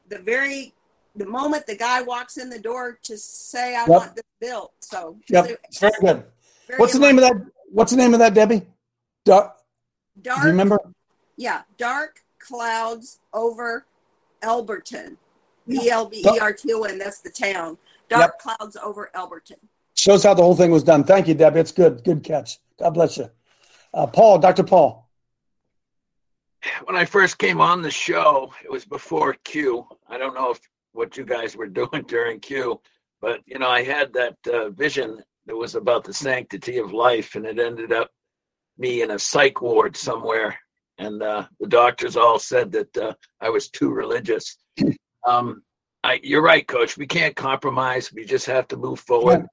the very the moment the guy walks in the door to say, "I Yep. want this built." So Yep. It's very good. Very What's the name of that? What's the name of that, Debbie? Dark. Dark. Do you remember? Yeah, dark clouds over Elberton. E L B E R T O N. That's the town. Dark clouds over Elberton. Shows how the whole thing was done. Thank you, Debbie. It's good. Good catch. God bless you. Uh, Paul, Dr. Paul. when I first came on the show, it was before Q. I don't know if what you guys were doing during Q, but you know, I had that uh, vision that was about the sanctity of life, and it ended up me in a psych ward somewhere, and uh, the doctors all said that uh, I was too religious. Um, I, you're right, Coach. We can't compromise. We just have to move forward.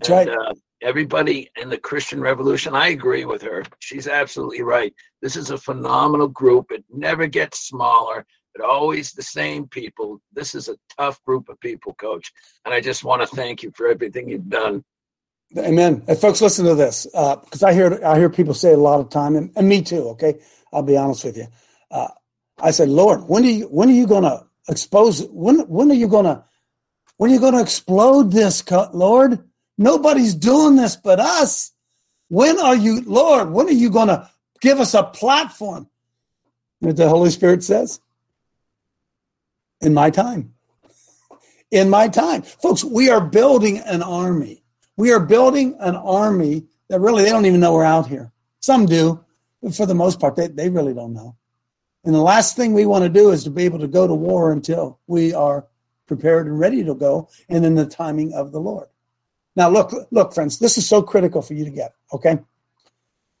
That's And, right. uh, everybody in the Christian Revolution, I agree with her. She's absolutely right. This is a phenomenal group. It never gets smaller. It always the same people. This is a tough group of people, Coach. And I just want to thank you for everything you've done. Amen. And folks, listen to this because I hear I hear people say a lot of time, and, and me too. Okay, I'll be honest with you. Uh, I said, Lord, when are you when are you going to expose? When when are you going to when are you going to explode this, Lord? Nobody's doing this but us. When are you, Lord? When are you going to give us a platform? What the Holy Spirit says? In my time. In my time, folks, we are building an army. We are building an army that really they don't even know we're out here. Some do, but for the most part, they, they really don't know. And the last thing we want to do is to be able to go to war until we are prepared and ready to go, and in the timing of the Lord. Now, look, look, friends, this is so critical for you to get. Okay,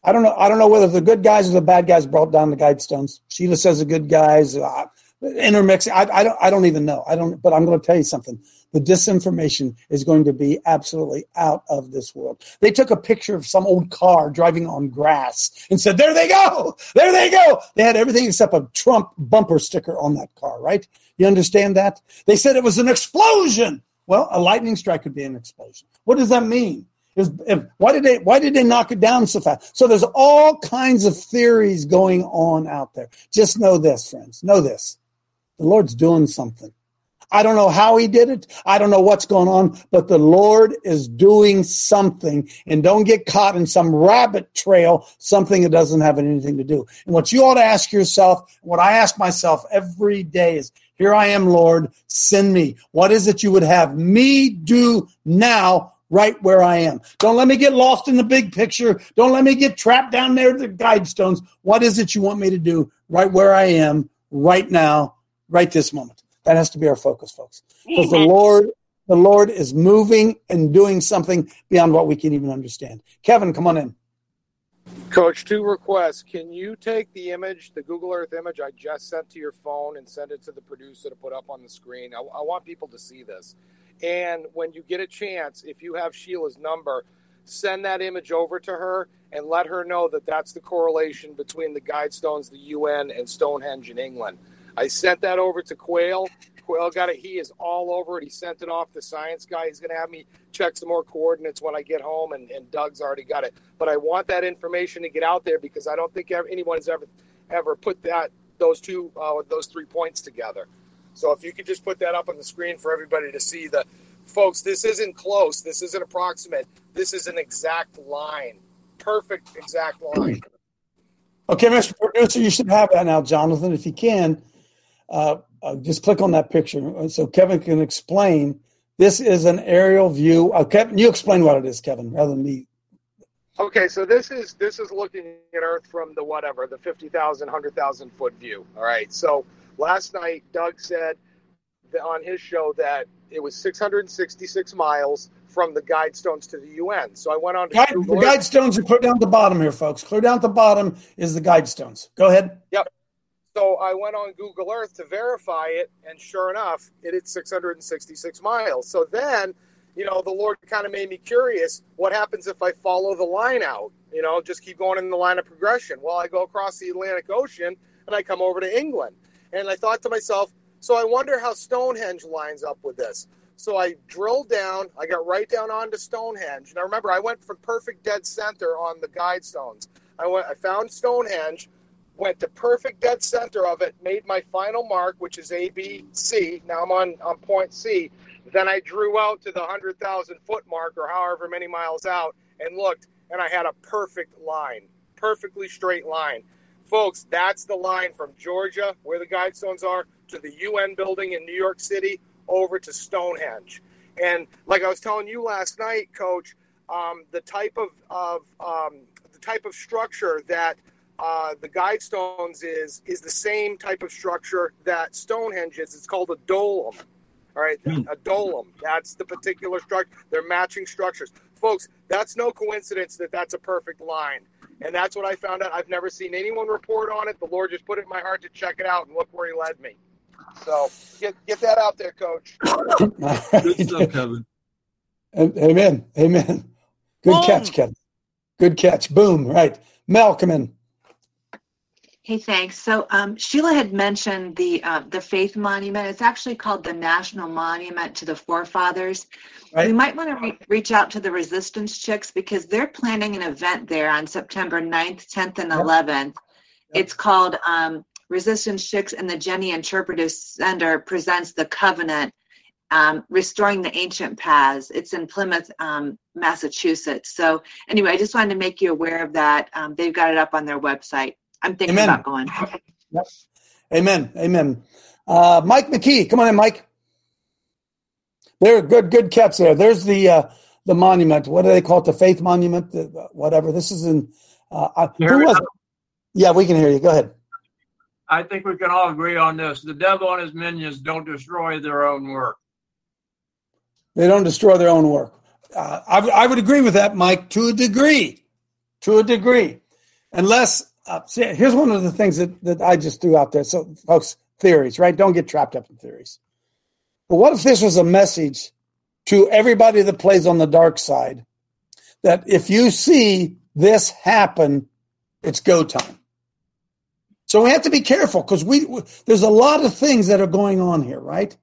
I don't know. I don't know whether the good guys or the bad guys brought down the guidestones. Sheila says the good guys uh, intermixing. I, I don't. I don't even know. I don't. But I'm going to tell you something. The disinformation is going to be absolutely out of this world. They took a picture of some old car driving on grass and said, "There they go. There they go." They had everything except a Trump bumper sticker on that car. Right? You understand that? They said it was an explosion. Well, a lightning strike could be an explosion. What does that mean? If, why did they why did they knock it down so fast? So there's all kinds of theories going on out there. Just know this, friends. Know this. The Lord's doing something. I don't know how he did it. I don't know what's going on, but the Lord is doing something. And don't get caught in some rabbit trail, something that doesn't have anything to do. And what you ought to ask yourself, what I ask myself every day is, here I am, Lord, send me. What is it you would have me do now right where I am. Don't let me get lost in the big picture. Don't let me get trapped down there at the guide stones. What is it you want me to do right where I am, right now, right this moment? That has to be our focus, folks. Because the Lord, the Lord is moving and doing something beyond what we can even understand. Kevin, come on in. Coach, two requests. Can you take the image, the Google Earth image I just sent to your phone, and send it to the producer to put up on the screen? I, I want people to see this. And when you get a chance, if you have Sheila's number, send that image over to her and let her know that that's the correlation between the Guidestones, the UN, and Stonehenge in England. I sent that over to Quayle. Quayle got it. He is all over it. He sent it off the science guy. He's going to have me check some more coordinates when I get home, and, and Doug's already got it. But I want that information to get out there because I don't think anyone has ever ever put that those two uh, those three points together. So if you could just put that up on the screen for everybody to see the folks, this isn't close. This isn't approximate. This is an exact line. Perfect exact line. Okay, Mr. Producer, you should have that now, Jonathan. If you can, uh, uh, just click on that picture so Kevin can explain. This is an aerial view. Uh, Kevin, you explain what it is, Kevin, rather than me. Okay, so this is this is looking at Earth from the whatever the 50,000, 100,000 foot view. All right. So last night, Doug said on his show that it was 666 miles from the Guidestones to the UN. So I went on to Guide, Google the Guidestones are put down at the bottom here, folks. Clear down at the bottom is the Guidestones. Go ahead. Yep. So I went on Google Earth to verify it, and sure enough, it is 666 miles. So then, you know, the Lord kind of made me curious. What happens if I follow the line out? You know, just keep going in the line of progression. Well, I go across the Atlantic Ocean and I come over to England. And I thought to myself, so I wonder how Stonehenge lines up with this. So I drilled down, I got right down onto Stonehenge. Now remember, I went from perfect dead center on the guidestones. I went I found Stonehenge, went to perfect dead center of it, made my final mark, which is A B C. Now I'm on, on point C. Then I drew out to the 100,000 foot mark or however many miles out and looked, and I had a perfect line, perfectly straight line. Folks, that's the line from Georgia, where the Guidestones are, to the UN building in New York City, over to Stonehenge. And like I was telling you last night, Coach, um, the type of, of um, the type of structure that uh, the Guidestones is is the same type of structure that Stonehenge is. It's called a dolum. All right, a dolum. That's the particular structure. They're matching structures, folks. That's no coincidence that that's a perfect line, and that's what I found out. I've never seen anyone report on it. The Lord just put it in my heart to check it out, and look where He led me. So get get that out there, Coach. Good stuff, Kevin. Amen. Amen. Good Boom. catch, Kevin. Good catch. Boom. Right. Mel, come in. Hey, thanks. So um, Sheila had mentioned the uh, the Faith Monument. It's actually called the National Monument to the Forefathers. Right. We might want to re- reach out to the Resistance Chicks because they're planning an event there on September 9th, 10th, and 11th. It's called um, Resistance Chicks and the Jenney Interpretive Center presents the Covenant, um, Restoring the Ancient Paths. It's in Plymouth, um, Massachusetts. So anyway, I just wanted to make you aware of that. Um, they've got it up on their website. I'm thinking Amen. about going. Yep. Amen. Amen. Uh, Mike McKee, come on in, Mike. There, are good, good catch there. There's the uh, the monument. What do they call it? The Faith Monument. The, the- whatever. This is in. Uh, uh, You hear who was it? Yeah, we can hear you. Go ahead. I think we can all agree on this. The devil and his minions don't destroy their own work. They don't destroy their own work. Uh, I, I would agree with that, Mike, to a degree. To a degree. Unless, uh, see, here's one of the things that, that I just threw out there. So, folks, theories, right? Don't get trapped up in theories. But what if this was a message to everybody that plays on the dark side that if you see this happen, it's go time? So we have to be careful because we there's a lot of things that are going on here, right?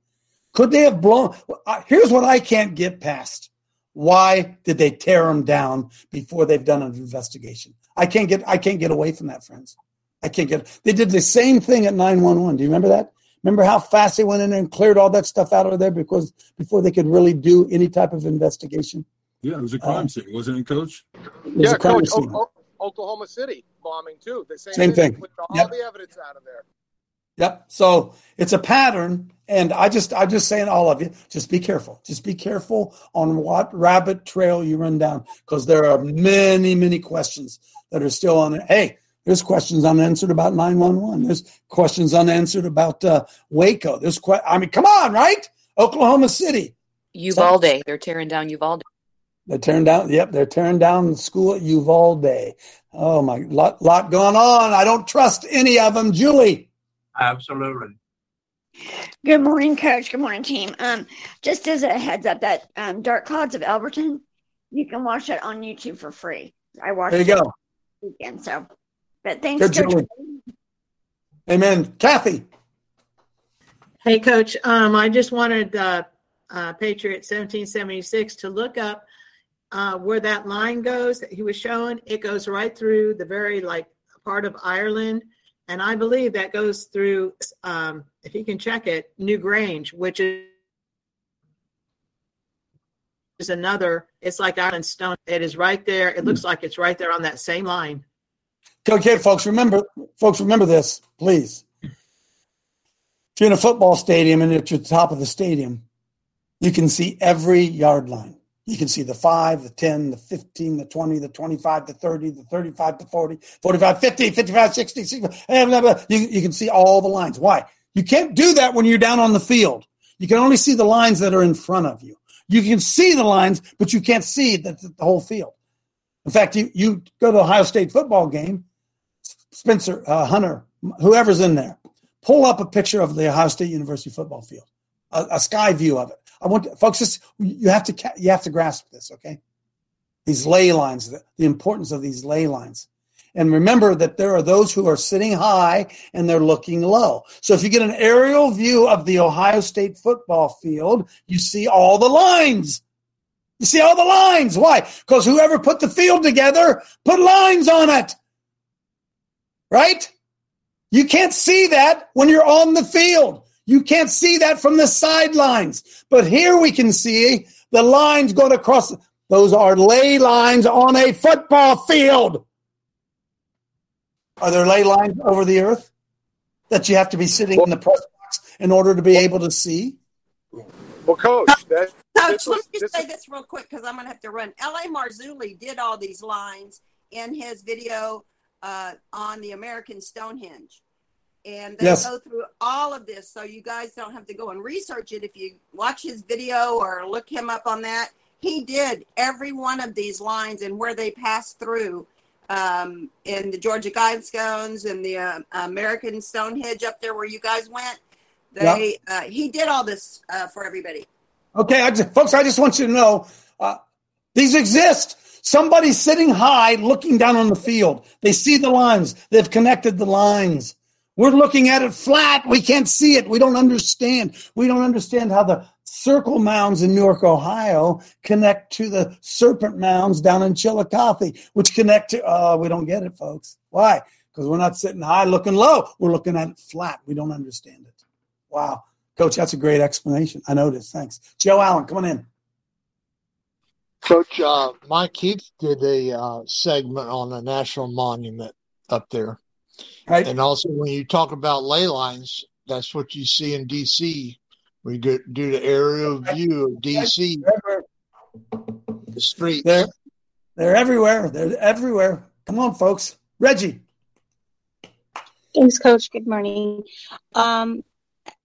Could they have blown? uh, Here's what I can't get past. Why did they tear them down before they've done an investigation? I can't get I can't get away from that, friends. I can't get. They did the same thing at 911. Do you remember that? Remember how fast they went in there and cleared all that stuff out of there because before they could really do any type of investigation? Yeah, it was a uh, crime scene, wasn't it, Coach? It was yeah, a crime Coach. scene. O- O- Oklahoma City bombing too. The same, Same thing. Cleared all Yep. the evidence out of there. Yep. So it's a pattern, and I just I'm just saying all of you, just be careful. Just be careful on what rabbit trail you run down, because there are many, many questions that are still on it. Hey, there's questions unanswered about 911. There's questions unanswered about uh, Waco. There's que- I mean, come on, right? Oklahoma City. Uvalde. They're tearing down Uvalde. They're tearing down. Yep, they're tearing down the school at Uvalde. Oh my, lot lot going on. I don't trust any of them, Julie. Absolutely. Good morning, Coach. Good morning, team. Um, just as a heads up, that um, Dark Clouds of Elberton, you can watch that on YouTube for free. I watched There you it go. Weekend, so. But thanks, Good, Coach. Julie. Amen. Kathy. Hey, Coach. Um, I just wanted uh, uh, Patriot 1776 to look up uh, where that line goes that he was showing. It goes right through the very like part of Ireland, and I believe that goes through. Um, if you can check it, Newgrange, which is is another. It's like Ireland Stone. It is right there. It looks like it's right there on that same line. Okay, folks, remember, folks, remember this, please. If you're in a football stadium and at the top of the stadium, you can see every yard line. You can see the 5, the 10, the 15, the 20, the 25, the 30, the 35, the 40, 45, 50, 55, 60, 60 blah, eh, blah, blah. You, you can see all the lines. Why? You can't do that when you're down on the field. You can only see the lines that are in front of you. You can see the lines, but you can't see the, the whole field. In fact, you, you go to Ohio State football game, Spencer, uh, Hunter, whoever's in there, pull up a picture of the Ohio State University football field, a, a sky view of it. I want to, folks, this, you have to you have to grasp this, okay? These ley lines, the, the importance of these ley lines. And remember that there are those who are sitting high and they're looking low. So if you get an aerial view of the Ohio State football field, you see all the lines. You see all the lines. Why? Because whoever put the field together put lines on it. Right? You can't see that when you're on the field. You can't see that from the sidelines. But here we can see the lines going across. Those are ley lines on a football field. Are there ley lines over the earth that you have to be sitting in the press box in order to be able to see? Well, Coach, that, Coach, this let me this just say this real quick because I'm going to have to run. L.A. Marzulli did all these lines in his video uh, on the American Stonehenge. And they Yes. go through all of this, so you guys don't have to go and research it. If you watch his video or look him up on that, he did every one of these lines and where they pass through um, in the Georgia Guidestones and the uh, American Stonehenge up there where you guys went. They uh, he did all this uh, for everybody. Okay, I just, folks, I just want you to know uh, these exist. Somebody's sitting high looking down on the field. They see the lines, they've connected the lines. We're looking at it flat. We can't see it. We don't understand. We don't understand how the circle mounds in Newark, Ohio connect to the serpent mounds down in Chillicothe, which connect to, uh, we don't get it, folks. Why? Because we're not sitting high looking low. We're looking at it flat. We don't understand it. Wow. Coach, that's a great explanation. I noticed. Thanks. Joe Allen, come on in. Coach, uh, Mike Heath did a uh, segment on the National Monument up there. Right. And also, when you talk about ley lines, that's what you see in D.C. We go, do the aerial view of D.C. The streets. They're, they're everywhere. They're everywhere. Come on, folks. Reggie. Thanks, Coach. Good morning. Um,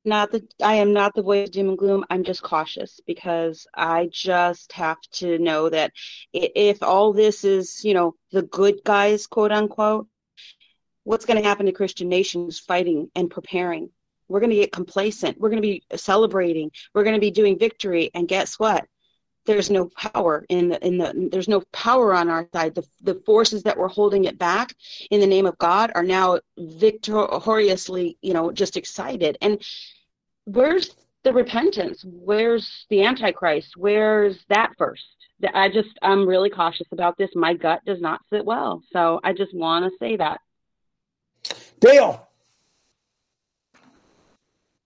not that I am not the voice of doom and gloom. I'm just cautious because I just have to know that if all this is, you know, the good guys, quote unquote, what's going to happen to Christian nations fighting and preparing? We're going to get complacent. We're going to be celebrating. We're going to be doing victory. And guess what? There's no power in the in the there's no power on our side. The the forces that were holding it back in the name of God are now victoriously, you know, just excited. And where's the repentance? Where's the antichrist? Where's that first? I just I'm really cautious about this. My gut does not sit well. So I just want to say that. Dale.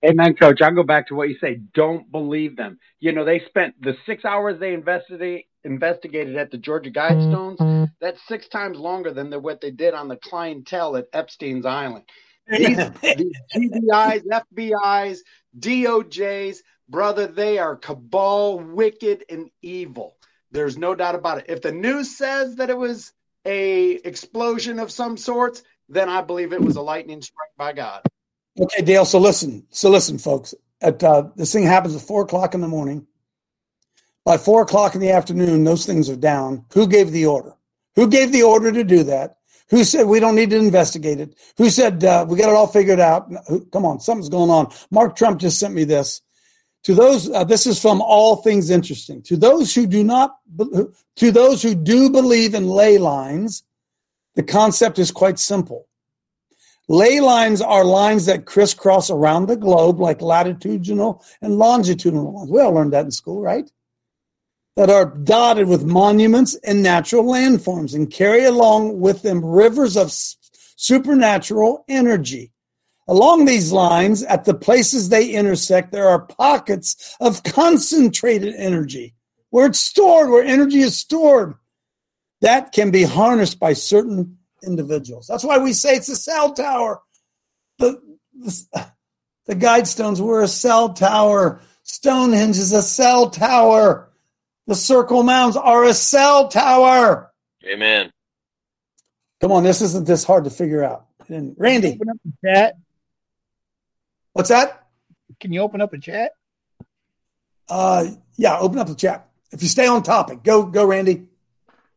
Amen, coach. I'll go back to what you say. Don't believe them. You know, they spent the six hours they investigated investigated at the Georgia Guidestones. That's six times longer than the, what they did on the clientele at Epstein's Island. These, these GBIs, FBIs, DOJs, brother, they are cabal, wicked, and evil. There's no doubt about it. If the news says that it was a explosion of some sorts, then I believe it was a lightning strike by God. Okay, Dale. So listen. So listen, folks. At uh, this thing happens at four o'clock in the morning. By four o'clock in the afternoon, those things are down. Who gave the order? Who gave the order to do that? Who said we don't need to investigate it? Who said uh, we got it all figured out? Come on, something's going on. Mark Trump just sent me this. To those, uh, this is from All Things Interesting. To those who do not, to those who do believe in ley lines, the concept is quite simple. Ley lines are lines that crisscross around the globe like latitudinal and longitudinal lines. We all learned that in school, right? That are dotted with monuments and natural landforms and carry along with them rivers of supernatural energy. Along these lines, at the places they intersect, there are pockets of concentrated energy where it's stored, where energy is stored. That can be harnessed by certain individuals. That's why we say it's a cell tower. The, the, the guidestones were a cell tower. Stonehenge is a cell tower. The circle mounds are a cell tower. Amen. Come on, this isn't this hard to figure out. And Randy, open up the chat. What's that? Can you open up a chat? Uh, yeah, open up the chat. If you stay on topic, go, go, Randy.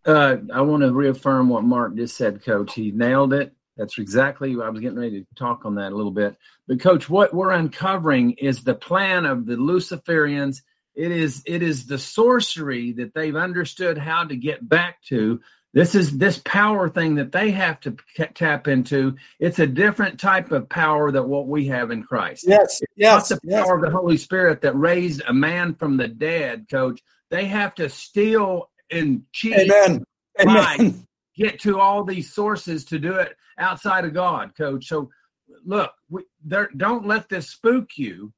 Uh, I want to reaffirm what Mark just said, Coach. He nailed it. That's exactly. I was getting ready to talk on that a little bit. But Coach, what we're uncovering is the plan of the Luciferians. It is it is the sorcery that they've understood how to get back to. This is this power thing that they have to tap into. It's a different type of power than what we have in Christ. Yes, it's yes, the yes. power of the Holy Spirit that raised a man from the dead, Coach. They have to steal and cheat, Amen. Amen. get to all these sources to do it outside of God, Coach. So, look, we, there, don't let this spook you.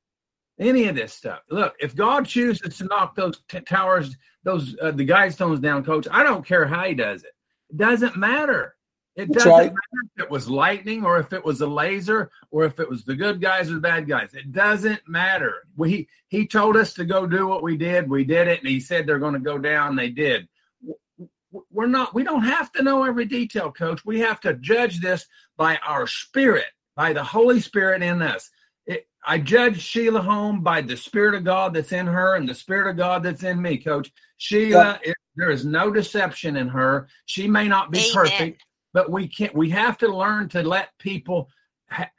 Any of this stuff. Look, if God chooses to knock those t- towers, those uh, the guidestones down, Coach, I don't care how He does it. It doesn't matter. It That's doesn't right. matter if it was lightning or if it was a laser or if it was the good guys or the bad guys. It doesn't matter. We he told us to go do what we did. We did it, and he said they're going to go down. They did. We're not. We don't have to know every detail, Coach. We have to judge this by our spirit, by the Holy Spirit in us. It, I judge Sheila Holm by the Spirit of God that's in her and the Spirit of God that's in me, Coach. Sheila, it, there is no deception in her. She may not be Amen. perfect, but we can't. We have to learn to let people ha-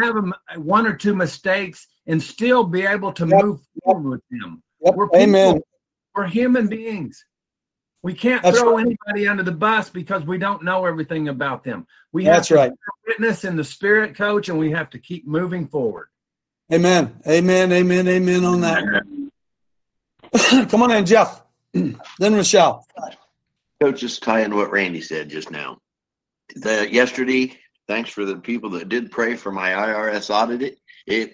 have a, one or two mistakes and still be able to move forward with them. Yep. We're people, Amen. We're human beings. We can't That's throw right. anybody under the bus because we don't know everything about them. We have That's to right. witness in the spirit, coach, and we have to keep moving forward. Amen. Amen. Amen. Amen on that. Come on in, Jeff. then Michelle. Coach, just tie into what Randy said just now. The yesterday, thanks for the people that did pray for my IRS audit. It, it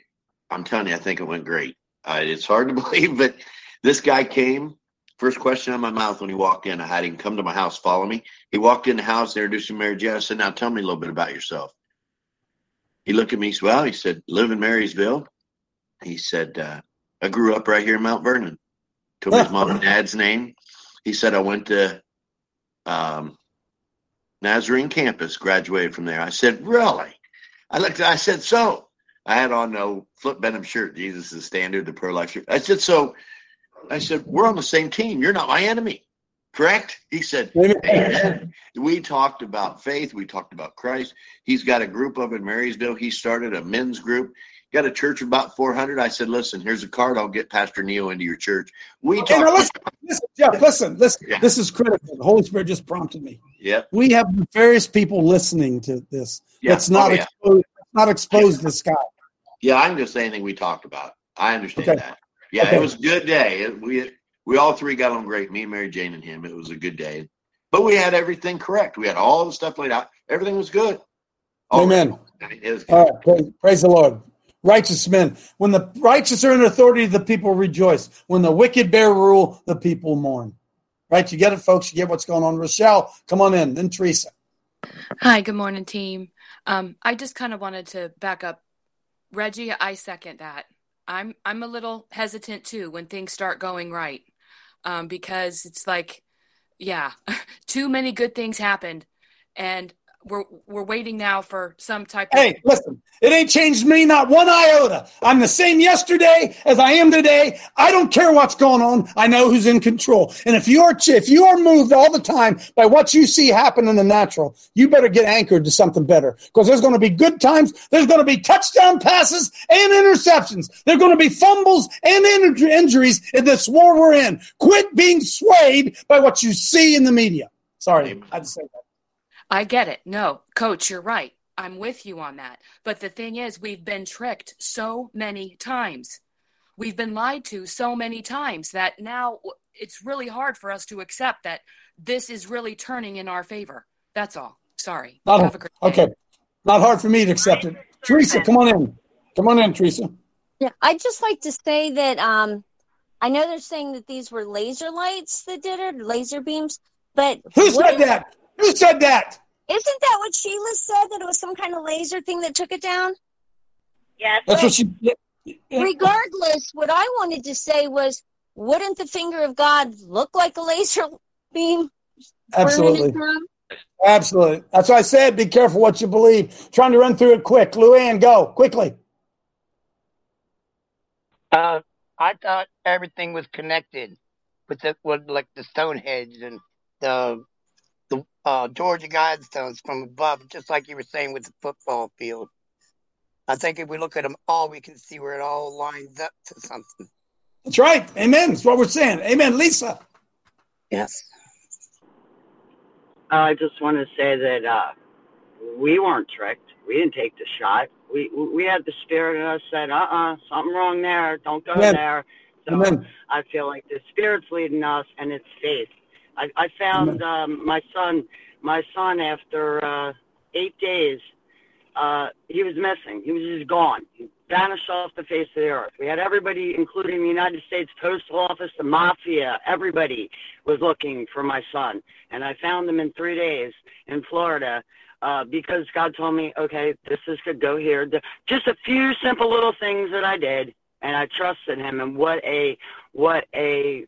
I'm telling you, I think it went great. Uh, it's hard to believe, but this guy came. First question on my mouth when he walked in, I had him come to my house, follow me. He walked in the house, introduced me to Mary Jess. I said, "Now tell me a little bit about yourself." He looked at me. He said, "Well," he said, "Live in Marysville." He said, uh, "I grew up right here in Mount Vernon." Took his mom and dad's name. He said, "I went to um, Nazarene campus, graduated from there." I said, "Really?" I looked. I said, "So." I had on no Flip Benham shirt. Jesus is standard, the pro life shirt. I said, "So." I said, "We're on the same team. You're not my enemy." Correct? He said, Amen. We talked about faith. We talked about Christ. He's got a group up in Marysville. He started a men's group. Got a church of about 400. I said, listen, here's a card. I'll get Pastor Neil into your church. We talked. listen, listen, Jeff, listen, listen. This is critical. The Holy Spirit just prompted me. Yeah. We have various people listening to this. Yeah. Let's not Oh, yeah. expose, not expose this guy. Yeah, I can just say anything we talked about. I understand Okay. that. Yeah, Okay. it was a good day. It- we we all three got on great. Me, Mary Jane, and him. It was a good day. But we had everything correct. We had all the stuff laid out. Everything was good. Oh, Amen. It was good. All right, praise, praise the Lord. Righteous men. When the righteous are in authority, the people rejoice. When the wicked bear rule, the people mourn. Right? You get it, folks. You get what's going on. Rochelle, come on in. Then Teresa. Hi, good morning, team. Um, I just kind of wanted to back up. Reggie, I second that. I'm I'm a little hesitant too when things start going right, um, because it's like, yeah, too many good things happened, and we're we're waiting now for some type of Hey, listen, it ain't changed me not one iota. I'm the same yesterday as I am today. I don't care what's going on. I know who's in control. And if you are if you are moved all the time by what you see happen in the natural, you better get anchored to something better because there's going to be good times. There's going to be touchdown passes and interceptions. There's going to be fumbles and in- injuries in this war we're in. Quit being swayed by what you see in the media. Sorry, I had to say that. I get it. No, coach, you're right. I'm with you on that. But the thing is, we've been tricked so many times. We've been lied to so many times that now it's really hard for us to accept that this is really turning in our favor. That's all. Sorry. Not, Have a great day. okay. Not hard for me to accept it. Teresa, come on in. Come on in, Teresa. Yeah, I'd just like to say that um, I know they're saying that these were laser lights that did it, laser beams, but Who said that? Who said that? Isn't that what Sheila said? That it was some kind of laser thing that took it down? Yes. That's what she. Regardless, what I wanted to say was, wouldn't the finger of God look like a laser beam? Absolutely. Absolutely. That's why I said be careful what you believe. Trying to run through it quick. Luann, go quickly. Uh, I thought everything was connected with the with like the Stonehenge and the the uh, Georgia Guidestones from above, just like you were saying with the football field. I think if we look at them all, we can see where it all lines up to something. That's right. Amen. That's what we're saying. Amen. Lisa. Yes. I just want to say that uh, we weren't tricked. We didn't take the shot. We we had the spirit in us said, uh uh something wrong there. Don't go Amen. there. So Amen. I feel like the spirit's leading us, and it's faith. I, I found um, my son. My son, after uh, eight days, uh, he was missing. He was just gone. He vanished off the face of the earth. We had everybody, including the United States Postal Office, the mafia, everybody was looking for my son. And I found him in three days in Florida uh, because God told me, okay, this is good, go here. Just a few simple little things that I did, and I trusted him. And what a, what a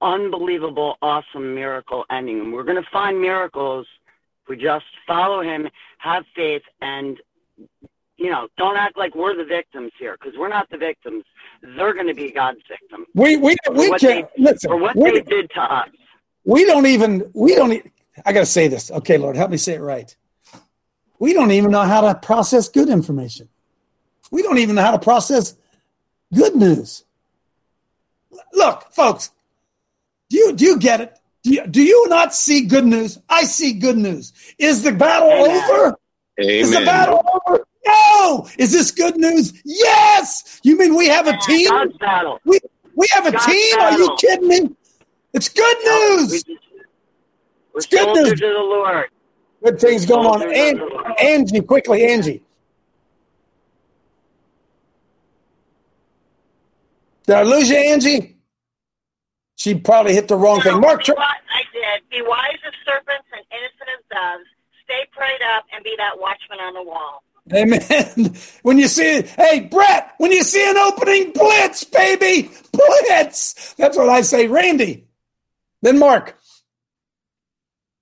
unbelievable, awesome miracle ending. And we're going to find miracles if we just follow him, have faith, and you know, don't act like we're the victims here because we're not the victims. They're going to be God's victims. We we we can't they, listen. for what they did to us. we don't even we don't e- i gotta say this okay lord help me say it right we don't even know how to process good information we don't even know how to process good news look folks do you do you get it? Do you, do you not see good news? I see good news. Is the battle over? Is the battle over? No. Is this good news? Yes. You mean we have a team? God's battle. we we have a God's team? Are you kidding me? It's good news. We're It's good news. To the Lord. Good things going on. Soldiers An- of the Lord. Angie, quickly, Angie. Did I lose you, Angie? She probably hit the wrong thing. Mark, Be wi- I did. Be wise as serpents and innocent as doves. Stay prayed up and be that watchman on the wall. Amen. When you see, hey, Brett, when you see an opening, blitz, baby, blitz. That's what I say. Randy. Then Mark.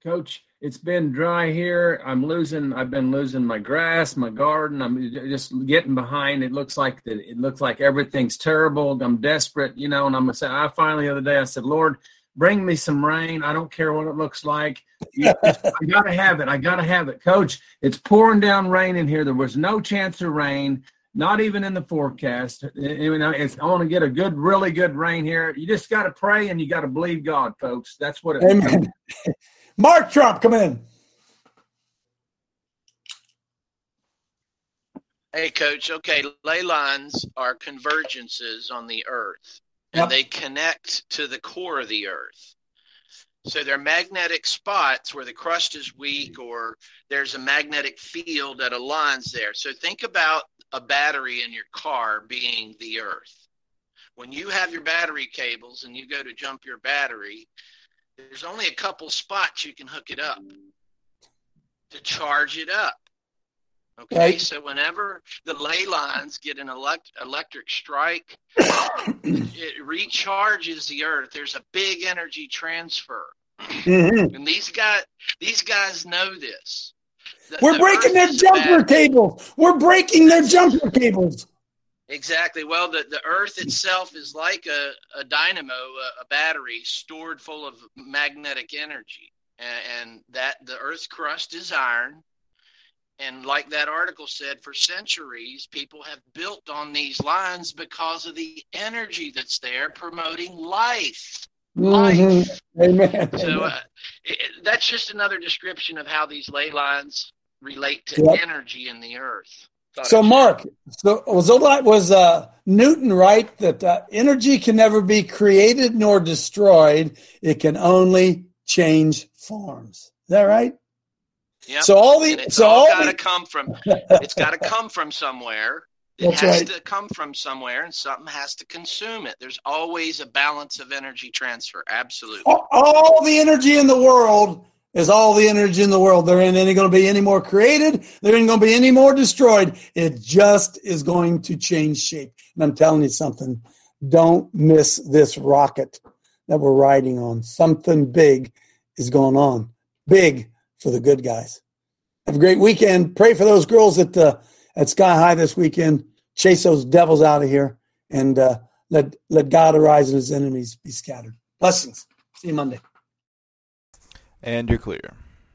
Coach, it's been dry here. I'm losing. I've been losing my grass, my garden. I'm just getting behind. It looks like that. It looks like everything's terrible. I'm desperate, you know. And I'm gonna say, I finally the other day I said, Lord, bring me some rain. I don't care what it looks like. You I gotta have it. I gotta have it, Coach. It's pouring down rain in here. There was no chance of rain. Not even in the forecast. You know, it's, I want to get a good, really good rain here. You just got to pray and you got to believe God, folks. That's what it Amen. Mark Trump, come in. Hey, coach. Okay, ley lines are convergences on the earth, and Yep. they connect to the core of the earth. So they're magnetic spots where the crust is weak or there's a magnetic field that aligns there. So think about a battery in your car being the earth. When you have your battery cables and you go to jump your battery, there's only a couple spots you can hook it up to charge it up. Okay, Right. so whenever the ley lines get an elect- electric strike, it recharges the earth. There's a big energy transfer. Mhm. And these guys these guys know this. The- We're the breaking their jumper bad- cables. We're breaking their jumper cables. Exactly. Well, the, the Earth itself is like a, a dynamo, a, a battery stored full of magnetic energy. And, and that the Earth's crust is iron. And like that article said, for centuries, people have built on these lines because of the energy that's there promoting life. Mhm. Amen. So uh, it- that's just another description of how these ley lines relate to Yep. energy in the Earth. So, Mark, so was was uh, Newton right that uh, energy can never be created nor destroyed? It can only change forms. Is that right? Yep. So all the and it's so all all got to come from it's got to come from somewhere. It That's has right. to come from somewhere, and something has to consume it. There's always a balance of energy transfer. Absolutely. all, all the energy in the world is all the energy in the world. There ain't any going to be any more created. There ain't going to be any more destroyed. It just is going to change shape. And I'm telling you something. Don't miss this rocket that we're riding on. Something big is going on. Big for the good guys. Have a great weekend. Pray for those girls at uh, at Sky High this weekend. Chase those devils out of here, and uh, let let God arise and His enemies be scattered. Blessings. See you Monday. And you're clear.